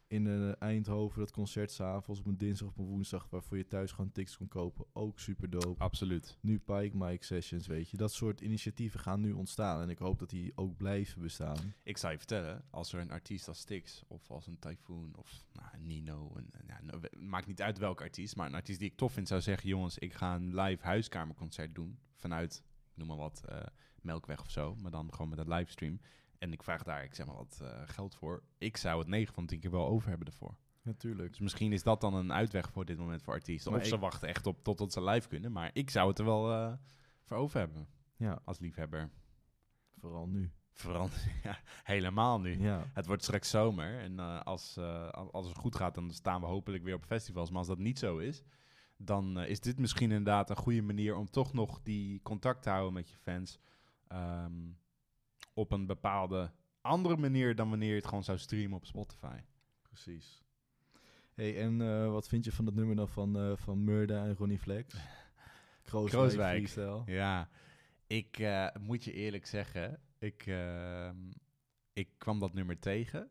In eh, Eindhoven, dat concert s'avonds op een dinsdag of een woensdag. Waarvoor je thuis gewoon tickets kon kopen. Ook super dope. Absoluut. Nu Pike Mike Sessions, weet je. Dat soort initiatieven gaan nu ontstaan. En ik hoop dat die ook blijven bestaan. Ik zou je vertellen, als er een artiest als Styx of als een Typhoon of nou, een Nino, een, ja, nou, maakt niet uit welke artiest, maar een artiest die ik tof vind zou zeggen, jongens, ik ga een live huiskamerconcert doen vanuit, ik noem maar wat, eh, Melkweg of zo, maar dan gewoon met een livestream. En ik vraag daar, ik zeg maar wat eh, geld voor. Ik zou het 9 van de 10 keer wel over hebben ervoor. Natuurlijk. Dus misschien is dat dan een uitweg voor dit moment voor artiesten. Maar of ze wachten echt op totdat ze live kunnen. Maar ik zou het er wel eh, voor over hebben Ja, als liefhebber. vooral nu. Vooral ja, helemaal nu. Ja, Het wordt straks zomer en eh, als, al- als het goed gaat, dan staan we hopelijk weer op festivals. Maar als dat niet zo is, dan is dit misschien inderdaad een goede manier om toch nog die contact te houden met je fans. ehm, op een bepaalde andere manier dan wanneer je het gewoon zou streamen op Spotify. precies. hey, en eh, wat vind je van dat nummer dan van, eh van Murda en Ronnie Flex? Krooswijk, Krooswijk. freestyle. Ja, ik eh, moet je eerlijk zeggen, ik, ehm, ik kwam dat nummer tegen.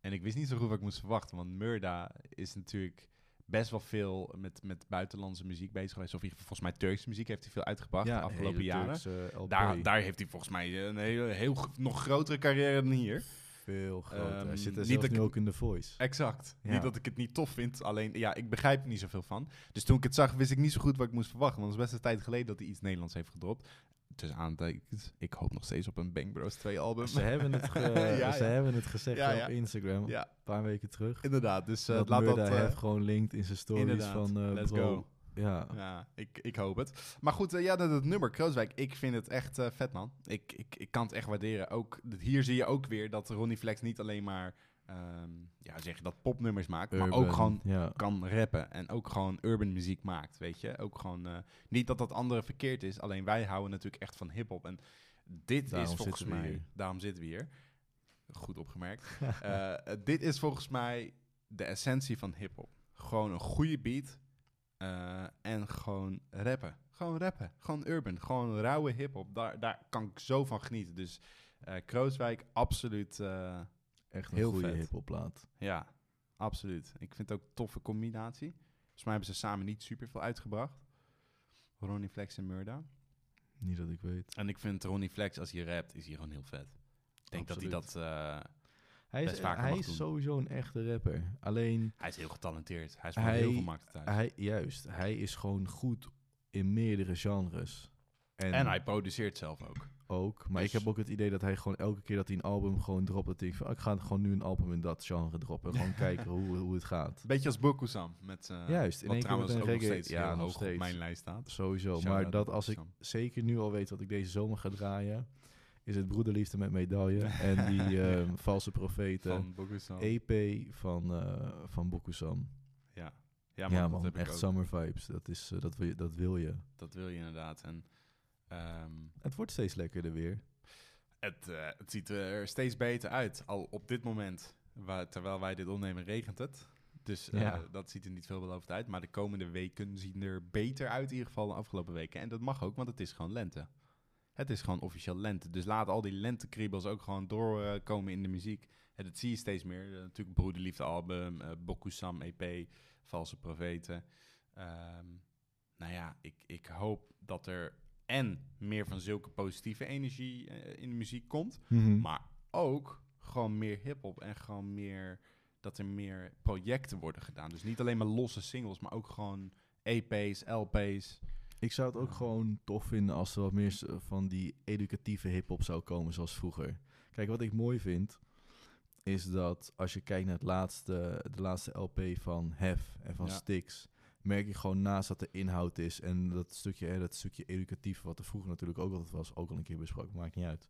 En ik wist niet zo goed wat ik moest verwachten. Want Murda is natuurlijk best wel veel met, met buitenlandse muziek bezig geweest. Of volgens mij Turkse muziek heeft hij veel uitgebracht de afgelopen jaren. Turkse LP. Daar, daar heeft hij volgens mij een hele, heel, nog grotere carrière dan hier. Veel groter. Hij Ehm, zit er niet zelfs dat ik- ook in The Voice. Exact. Ja. Niet dat ik het niet tof vind, alleen ja, ik begrijp er niet zoveel van. Dus toen ik het zag, wist ik niet zo goed wat ik moest verwachten. Want het is best een tijd geleden dat hij iets Nederlands heeft gedropt. Tussen aantekens, ik hoop nog steeds op een Bang Bros 2 album. Ze hebben het, ge- Ja, ze ja. hebben het gezegd Ja, op Instagram, Ja, een paar weken terug. inderdaad. Dus eh, dat laat dat... Murda eh, heeft gewoon linked in zijn stories van eh, Let's bro. go. Ja, Ja, ik, ik hoop het. Maar goed, ja, dat, dat nummer, Krooswijk, ik vind het echt vet, man. Ik, ik, ik kan het echt waarderen. Ook, hier zie je ook weer dat Ronnie Flex niet alleen maar, ehm, ja, zeg je dat popnummers maakt, maar ook gewoon ja. kan rappen en ook gewoon urban muziek maakt, weet je. Ook gewoon, eh, niet dat dat andere verkeerd is, alleen wij houden natuurlijk echt van hip-hop. En dit Daarom is volgens mij, hier. daarom zitten we hier. goed opgemerkt. Eh, dit is volgens mij de essentie van hip-hop. Gewoon een goede beat eh, en gewoon rappen. Gewoon rappen. Gewoon urban. Gewoon rauwe hip-hop. Daar, daar kan ik zo van genieten. Dus eh Krooswijk, absoluut. eh, Echt een Heel goede vet. hip plaat. ja, absoluut. Ik vind het ook een toffe combinatie. Volgens mij hebben ze samen niet super veel uitgebracht. Ronnie Flex en Murda. Niet dat ik weet. En ik vind Ronnie Flex, als hij rapt, is hij gewoon heel vet. Ik denk dat hij Absoluut. dat... eh, Hij is, hij is sowieso een echte rapper. Alleen, hij is heel getalenteerd. Hij is van Hij- heel veel markten thuis. hij, juist, hij is gewoon goed in meerdere genres. En, en hij produceert zelf ook. ook. Maar Dus- ik heb ook het idee dat hij gewoon elke keer dat hij een album gewoon dropt, dat denkt van, ik ga gewoon nu een album in dat genre droppen. En gewoon kijken hoe, hoe het gaat. Beetje als Bokusam. Met, eh, Juist, in wat trouwens ook nog steeds ja, heel hoog steeds. op mijn lijst staat. Sowieso. Shout maar dat als ik zeker nu al weet wat ik deze zomer ga draaien, is het Broederliefde met medaille. en die ehm, valse profeten. Van Bokusam. EP van, eh van Bokusam. Ja, Ja, ja, man, dat heb ik echt summer vibes. Dat, is, eh, dat, wil je, dat wil je. Dat wil je inderdaad. En ehm, Het wordt steeds lekkerder weer. het, eh, het ziet er steeds beter uit. Al op dit moment, waar, terwijl wij dit opnemen, regent het. Dus eh, Ja. dat ziet er niet veelbelovend uit. Maar de komende weken zien er beter uit, in ieder geval de afgelopen weken. En dat mag ook, want het is gewoon lente. Het is gewoon officieel lente. Dus laat al die lentekriebels ook gewoon doorkomen in de muziek. En dat zie je steeds meer. Eh, natuurlijk Broederliefde album, Bokusam EP, Valse Profeten. Ehm, nou ja, ik, ik hoop dat er en meer van zulke positieve energie eh, in de muziek komt. Mhm. Maar ook gewoon meer hip-hop en gewoon meer dat er meer projecten worden gedaan. Dus niet alleen maar losse singles, maar ook gewoon EP's, LP's. Ik zou het ook Ja. gewoon tof vinden als er wat meer van die educatieve hip-hop zou komen zoals vroeger. Kijk, wat ik mooi vind, is dat als je kijkt naar het laatste, de laatste LP van Hef en van Ja. Styx, merk je gewoon naast dat er inhoud is en dat stukje, hè, dat stukje educatief, wat er vroeger natuurlijk ook altijd was, ook al een keer besproken, maakt niet uit,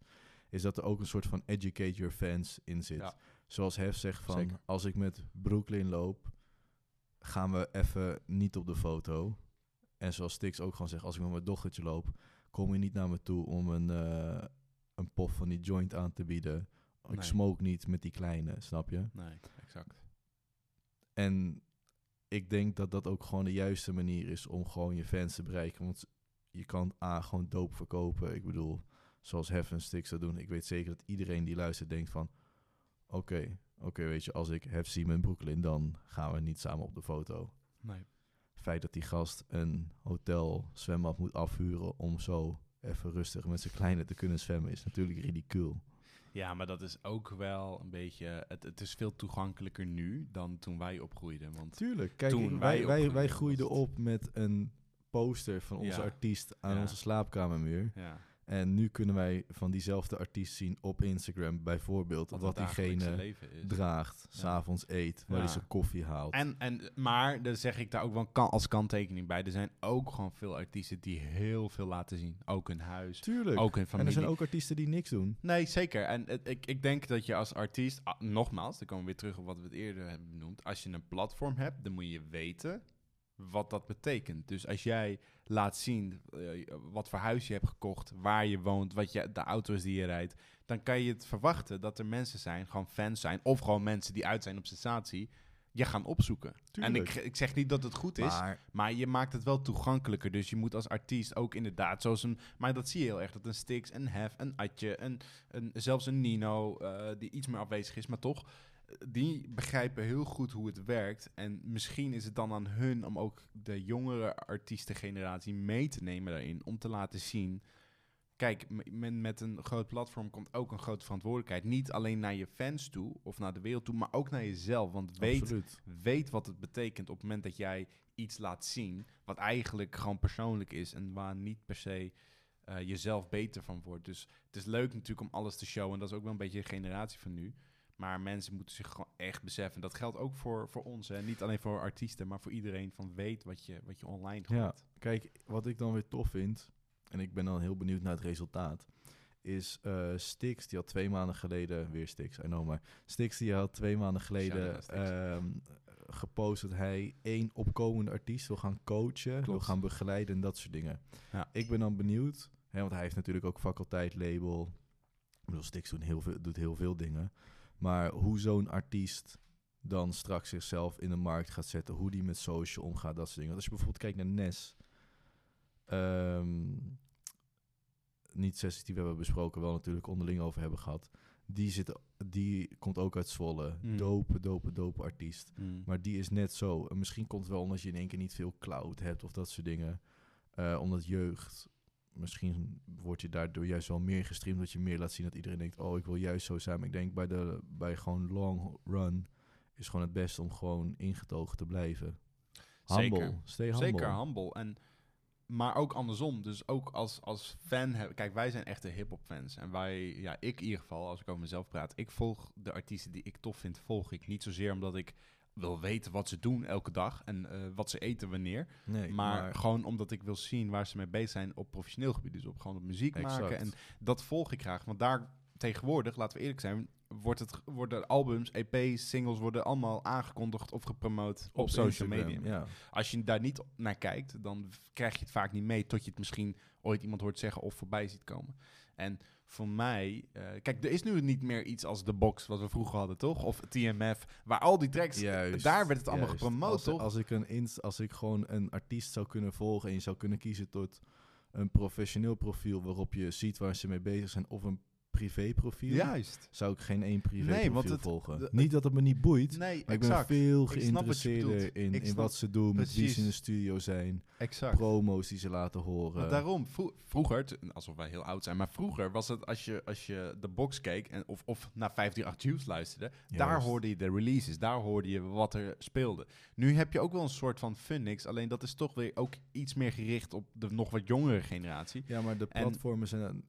is dat er ook een soort van educate your fans in zit. Ja. Zoals Hef zegt van, Zeker. als ik met Brooklyn loop, gaan we even niet op de foto. En zoals Stix ook gewoon zegt, als ik met mijn dochtertje loop, kom je niet naar me toe om een, eh, een pof van die joint aan te bieden. Ik Nee. smoke niet met die kleine, snap je? Nee, exact. En ik denk dat dat ook gewoon de juiste manier is om gewoon je fans te bereiken. Want je kan A, gewoon doop verkopen. Ik bedoel, zoals Hef en Stix dat doen. Ik weet zeker dat iedereen die luistert denkt van... Oké, oké, weet je, als ik Hef zie met Brooklyn, dan gaan we niet samen op de foto. Nee. feit dat die gast een hotel zwembad moet afhuren om zo even rustig met zijn kleine te kunnen zwemmen, is natuurlijk ridicuul. Ja, maar dat is ook wel een beetje... Het, het is veel toegankelijker nu dan toen wij opgroeiden. Want Tuurlijk, kijk, Toen wij wij, wij, groeiden op met een poster van onze Ja. artiest aan Ja. onze slaapkamermuur. ja, En nu kunnen wij van diezelfde artiest zien op Instagram bijvoorbeeld wat, diegene draagt, Ja. s'avonds eet, waar Ja. hij zijn koffie haalt. En, en, maar, daar zeg ik daar ook wel kan, als kanttekening bij. Er zijn ook gewoon veel artiesten die heel veel laten zien. Ook hun huis, Tuurlijk. ook hun en familie. er zijn ook artiesten die niks doen. Nee, zeker. En het- ik, ik denk dat je als artiest, ah, nogmaals, dan komen we weer terug op wat we het eerder hebben benoemd. Als je een platform hebt, dan moet je weten wat dat betekent. Dus als jij laat zien eh, wat voor huis je hebt gekocht, waar je woont, wat je, de auto's die je rijdt, dan kan je het verwachten dat er mensen zijn, gewoon fans zijn, of gewoon mensen die uit zijn op sensatie, je gaan opzoeken. En ik, ik zeg niet dat het goed is, Maar maar je maakt het wel toegankelijker. Dus je moet als artiest ook inderdaad, zoals een. Maar dat zie je heel erg. Dat een Stix, een Hef, een Atje, een, een, zelfs een Nino, eh, die iets meer afwezig is, maar toch. Die begrijpen heel goed hoe het werkt. En misschien is het dan aan hun om ook de jongere artiestengeneratie mee te nemen daarin. Om te laten zien. Kijk, men- met een groot platform komt ook een grote verantwoordelijkheid. Niet alleen naar je fans toe of naar de wereld toe, maar ook naar jezelf. Want weet absoluut. weet wat het betekent op het moment dat jij iets laat zien, wat eigenlijk gewoon persoonlijk is en waar niet per se eh, jezelf beter van wordt. Dus het is leuk natuurlijk om alles te showen en dat is ook wel een beetje de generatie van nu. Maar mensen moeten zich gewoon echt beseffen. Dat geldt ook voor, voor ons. Hè. Niet alleen voor artiesten, maar voor iedereen. Van weet wat je, wat je online. Ja, kijk, wat ik dan weer tof vind, en ik ben dan heel benieuwd naar het resultaat, is eh Stix, die had twee maanden geleden, weer Stix, I know, maar Stix die had twee maanden geleden ehm, gepost dat hij één opkomende artiest wil gaan coachen, wil gaan begeleiden en dat soort dingen. Ja. Ik ben dan benieuwd, hè, want hij heeft natuurlijk ook faculteit label. Ik bedoel, Stix doet heel veel, doet heel veel dingen. Maar hoe zo'n artiest dan straks zichzelf in de markt gaat zetten, hoe die met social omgaat, dat soort dingen. Want als je bijvoorbeeld kijkt naar Nes, ehm, niet sessies die we hebben besproken, wel natuurlijk onderling over hebben gehad. Die, zit, die komt ook uit Zwolle. Mm. Dope, dope, dope artiest. Mm. Maar die is net zo. En misschien komt het wel omdat je in één keer niet veel cloud hebt of dat soort dingen. Eh, omdat jeugd, misschien word je daardoor juist wel meer gestreamd. Dat je meer laat zien dat iedereen denkt, oh ik wil juist zo zijn. Maar ik denk bij, de, bij gewoon long run is gewoon het beste om gewoon ingetogen te blijven. Humble. Zeker. Stay humble. Zeker humble. En, maar ook andersom. Dus ook als, als fan... Heb, kijk, wij zijn echte hip-hop fans. En wij, ja, ik in ieder geval, als ik over mezelf praat... Ik volg de artiesten die ik tof vind, volg ik. Niet zozeer omdat ik wil weten wat ze doen elke dag... en eh, wat ze eten wanneer. Nee, maar, gewoon omdat ik wil zien waar ze mee bezig zijn op professioneel gebied. Dus op gewoon op muziek maken. En dat volg ik graag. Want daar tegenwoordig, laten we eerlijk zijn... Wordt het, worden albums, EP's, singles worden allemaal aangekondigd of gepromoot op, social Instagram, media. Ja. Als je daar niet naar kijkt, dan krijg je het vaak niet mee tot je het misschien ooit iemand hoort zeggen of voorbij ziet komen. En voor mij, eh, kijk, er is nu niet meer iets als The Box, wat we vroeger hadden, toch? Of TMF, waar al die tracks, Juist, daar werd het allemaal juist. gepromoot, als, toch? Als ik, een inst als ik gewoon een artiest zou kunnen volgen en je zou kunnen kiezen tot een professioneel profiel waarop je ziet waar ze mee bezig zijn of een privéprofiel, Juist. zou ik geen één privéprofiel Nee, want het- volgen. niet dat het me niet boeit, Nee, maar ik ben veel geïnteresseerder in, Ik in wat ze doen, met wie ze in de studio zijn, exact. promo's die ze laten horen. Want daarom, vro- vroeger, alsof wij heel oud zijn, maar vroeger was het als je, als je de box keek en, of, of naar 538 Juice luisterde, daar hoorde je de releases, daar hoorde je wat er speelde. Nu heb je ook wel een soort van Funix, alleen dat is toch weer ook iets meer gericht op de nog wat jongere generatie. Ja, maar de En- platformen zijn...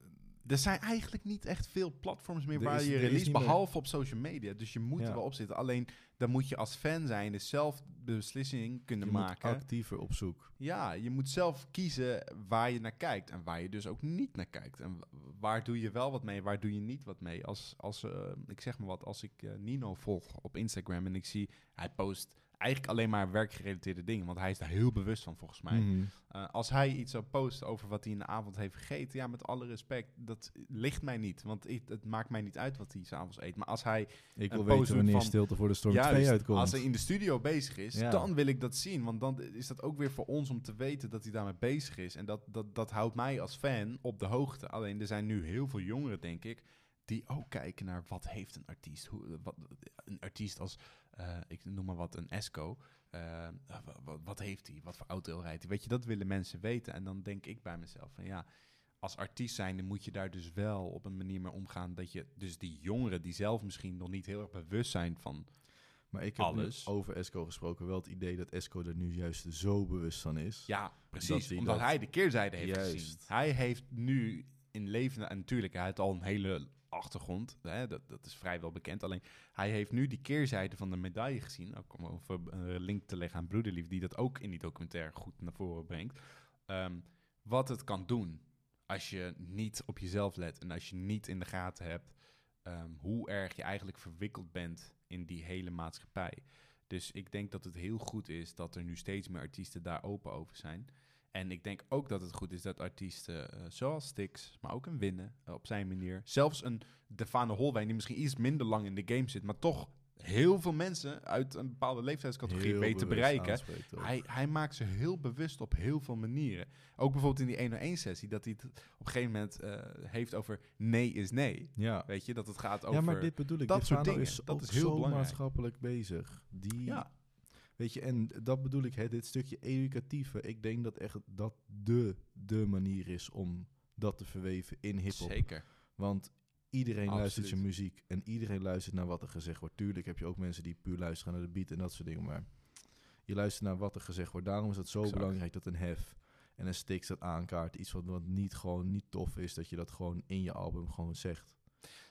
Er zijn eigenlijk niet echt veel platforms meer Er waar is- je release, behalve op social media. Dus je moet Ja. er wel op zitten. Alleen dan moet je als fan zijn, dus zelf de beslissing kunnen Je moet maken. actiever op zoek. Ja, je moet zelf kiezen waar je naar kijkt en waar je dus ook niet naar kijkt. En wa- waar doe je wel wat mee, waar doe je niet wat mee. Als, als eh, ik zeg maar wat, als ik eh, Nino volg op Instagram en ik zie, hij post eigenlijk alleen maar werkgerelateerde dingen, want hij is daar heel bewust van volgens mij. Mhm. Eh, als hij iets zou posten over wat hij in de avond heeft gegeten, ja, met alle respect, dat ligt mij niet. Want ik, het maakt mij niet uit wat hij s'avonds eet. Maar als hij Ik wil weten wanneer van- Stilte voor de Storm Juist, 2 uitkomt. Als hij in de studio bezig is, Ja. dan wil ik dat zien. Want dan is dat ook weer voor ons om te weten dat hij daarmee bezig is. En dat, dat, dat houdt mij als fan op de hoogte. Alleen er zijn nu heel veel jongeren, denk ik, die ook kijken naar wat heeft een artiest. Hoe, wat, een artiest als, eh, ik noem maar wat, een Esco. Eh, wa- wa- wat heeft hij? Wat voor auto rijdt hij? Weet je, dat willen mensen weten. En dan denk ik bij mezelf van ja, als artiest zijnde moet je daar dus wel op een manier mee omgaan dat je dus die jongeren die zelf misschien nog niet heel erg bewust zijn van Maar ik heb Alles. over Esco gesproken. Wel het idee dat Esco er nu juist zo bewust van is. Ja, precies. hij Omdat dat- hij de keerzijde heeft Juist. gezien. Hij heeft nu in leven... En natuurlijk, hij heeft al een hele achtergrond. Hè, dat, dat is vrijwel bekend. Alleen, hij heeft nu die keerzijde van de medaille gezien. Ook om over een link te leggen aan Broederlief... die dat ook in die documentaire goed naar voren brengt. Ehm, wat het kan doen als je niet op jezelf let... en als je niet in de gaten hebt... ehm, hoe erg je eigenlijk verwikkeld bent in die hele maatschappij. Dus ik denk dat het heel goed is dat er nu steeds meer artiesten daar open over zijn. En ik denk ook dat het goed is dat artiesten eh, zoals Stix, maar ook een Winnen eh, op zijn manier, zelfs een Defane Holwijn die misschien iets minder lang in de game zit, maar toch heel veel mensen uit een bepaalde leeftijdscategorie Heel te bereiken. Hij, hij maakt ze heel bewust op heel veel manieren. Ook bijvoorbeeld in die 101 sessie, dat hij het op een gegeven moment eh, heeft over nee is nee. ja. Weet je, dat het gaat over... ja, maar dit bedoel ik. dat soort dingen. is Dat ook is heel belangrijk. maatschappelijk bezig. Die, Ja. Weet je, en dat bedoel ik, hè, dit stukje educatieve. Ik denk dat echt dat de, de manier is om dat te verweven in hip-hop. Zeker. Want iedereen luistert je muziek en iedereen luistert naar wat er gezegd wordt. Tuurlijk heb je ook mensen die puur luisteren naar de beat en dat soort dingen, maar je luistert naar wat er gezegd wordt. Daarom is het zo Exact. belangrijk dat een hef en een Stix dat aankaart, iets wat, wat niet gewoon niet tof is, dat je dat gewoon in je album gewoon zegt.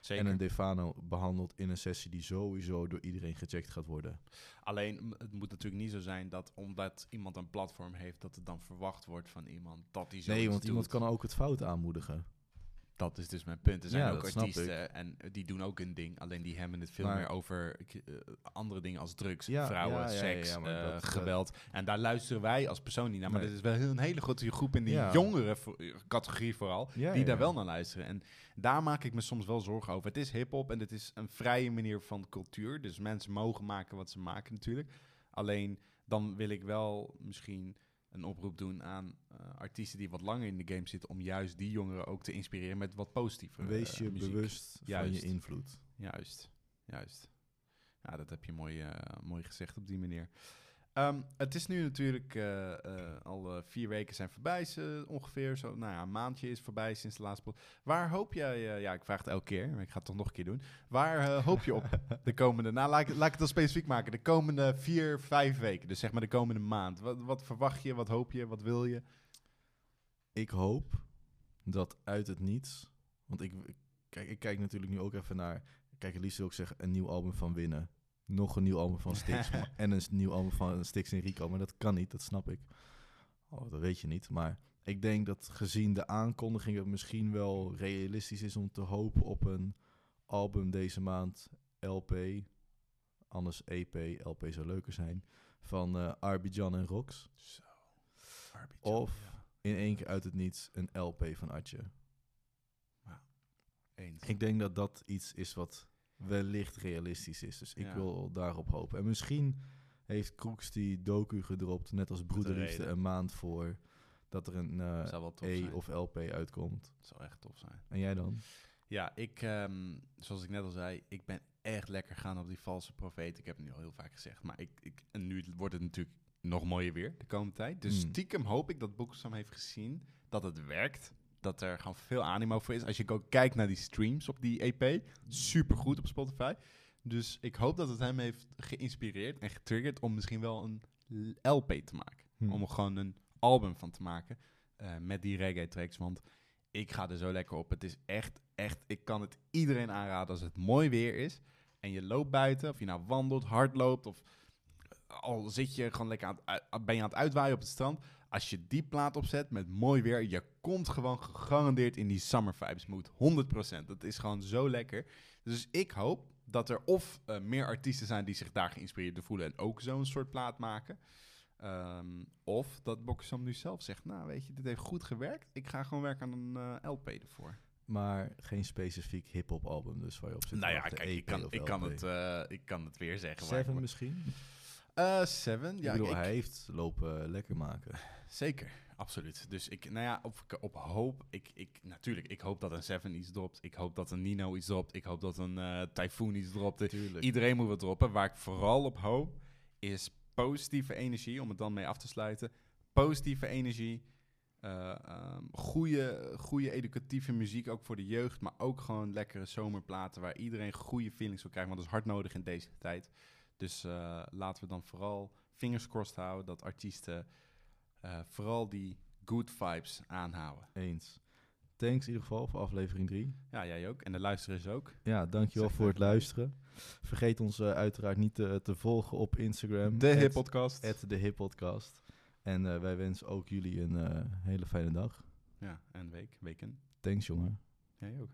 Zeker. En een Defano behandelt in een sessie die sowieso door iedereen gecheckt gaat worden. Alleen, het moet natuurlijk niet zo zijn dat omdat iemand een platform heeft, dat het dan verwacht wordt van iemand dat hij zo nee, want iemand kan ook het fout aanmoedigen. Dat is dus mijn punt. Er zijn Ja, ook artiesten en die doen ook een ding. Alleen die hebben het veel Maar- meer over eh, andere dingen als drugs, Ja, vrouwen, ja, seks, maar eh, dat, eh, geweld. En daar luisteren wij als persoon niet naar. Maar Nee. is wel een hele grote groep in die jongere categorie vooral. Die daar wel naar luisteren. En daar maak ik me soms wel zorgen over. Het is hip-hop en het is een vrije manier van cultuur. Dus mensen mogen maken wat ze maken natuurlijk. Alleen dan wil ik wel misschien een oproep doen aan eh, artiesten die wat langer in de game zitten. om juist die jongeren ook te inspireren met wat positieve Wees eh, je muziek. bewust Juist. van je invloed. Juist, juist. Ja, dat heb je mooi, eh, mooi gezegd op die manier. Ehm, het is nu natuurlijk eh, eh, al eh, vier weken zijn voorbij, ongeveer. Zo, nou ja, een maandje is voorbij sinds de laatste pot. Waar hoop jij, ja, ik vraag het elke keer, maar ik ga het toch nog een keer doen. Waar hoop je op de komende, nou laat ik, laat ik het dan specifiek maken, de komende vier, vijf weken. Dus zeg maar de komende maand. Wat, wat verwacht je, wat hoop je, wat wil je? Ik hoop dat uit het niets, want ik, kijk, ik kijk natuurlijk nu ook even naar, kijk, liefst wil ik zeggen, een nieuw album van Winnen. Nog een nieuw album van Stix en een nieuw album van Stix en Rico, maar dat kan niet, dat snap ik. Oh, dat weet je niet, maar ik denk dat gezien de aankondiging het misschien wel realistisch is om te hopen op een album deze maand, LP, anders EP, LP zou leuker zijn, van eh Arbidjan en Rox. Zo. Of- ja. In één keer uit het niets een LP van Atje. Eens. Ik denk dat dat iets is wat wellicht realistisch is. Dus ik Ja. wil daarop hopen. En misschien heeft Kroeks die docu gedropt, net als Broederliefde, een maand voor dat er een eh, E zijn. of LP uitkomt. Dat zou echt tof zijn. En jij dan? Ja, ik, ehm, zoals ik net al zei, ik ben echt lekker gaan op die valse profeet. Ik heb het nu al heel vaak gezegd, maar ik, ik, en nu wordt het natuurlijk nog mooier weer de komende tijd. Dus Hmm. stiekem hoop ik dat Boeksam heeft gezien dat het werkt. Dat er gewoon veel animo voor is. Als je ook kijkt naar die streams op die EP, super goed op Spotify. Dus ik hoop dat het hem heeft geïnspireerd en getriggerd om misschien wel een LP te maken. Hm. Om er gewoon een album van te maken eh, met die reggae tracks. Want ik ga er zo lekker op. Het is echt, echt, ik kan het iedereen aanraden als het mooi weer is. En je loopt buiten, of je nou wandelt, hardloopt, of al zit je gewoon lekker aan het, ben je aan het uitwaaien op het strand. Als je die plaat opzet met mooi weer, je komt gewoon gegarandeerd in die summer vibes mood. 100%. Dat is gewoon zo lekker. Dus ik hoop dat er of eh, meer artiesten zijn die zich daar geïnspireerd voelen en ook zo'n soort plaat maken. Ehm, of dat Boksam nu zelf zegt, nou weet je, dit heeft goed gewerkt. Ik ga gewoon werken aan een eh, LP ervoor. Maar geen specifiek hip-hop album, dus waar je op zit. nou ja, kijk, ik kan, of ik, kan het, eh, ik kan het weer zeggen. Seven me- misschien? Eh, Seven, Ja, ik bedoel, ik- hij heeft lopen lekker maken. Zeker, absoluut. Dus ik, nou ja, op, op hoop, ik, ik, natuurlijk, ik hoop dat een Seven iets dropt. Ik hoop dat een Nino iets dropt. Ik hoop dat een eh Typhoon iets dropt. Tuurlijk. Iedereen moet wat droppen. Waar ik vooral op hoop, is positieve energie, om het dan mee af te sluiten. Positieve energie, eh, ehm, goede, goede educatieve muziek, ook voor de jeugd, maar ook gewoon lekkere zomerplaten waar iedereen goede feelings wil krijgen, want dat is hard nodig in deze tijd. Dus eh, laten we dan vooral fingers crossed houden dat artiesten eh, vooral die good vibes aanhouden. Eens. Thanks in ieder geval voor aflevering 3. Ja, jij ook. En de luisteraars ook. Ja, dankjewel voor het luisteren. Vergeet ons eh, uiteraard niet te, te volgen op Instagram. De Hip Podcast. de Hip Podcast. En wij wensen ook jullie een hele fijne dag. Ja, en week, weken. Thanks jongen. Jij ook.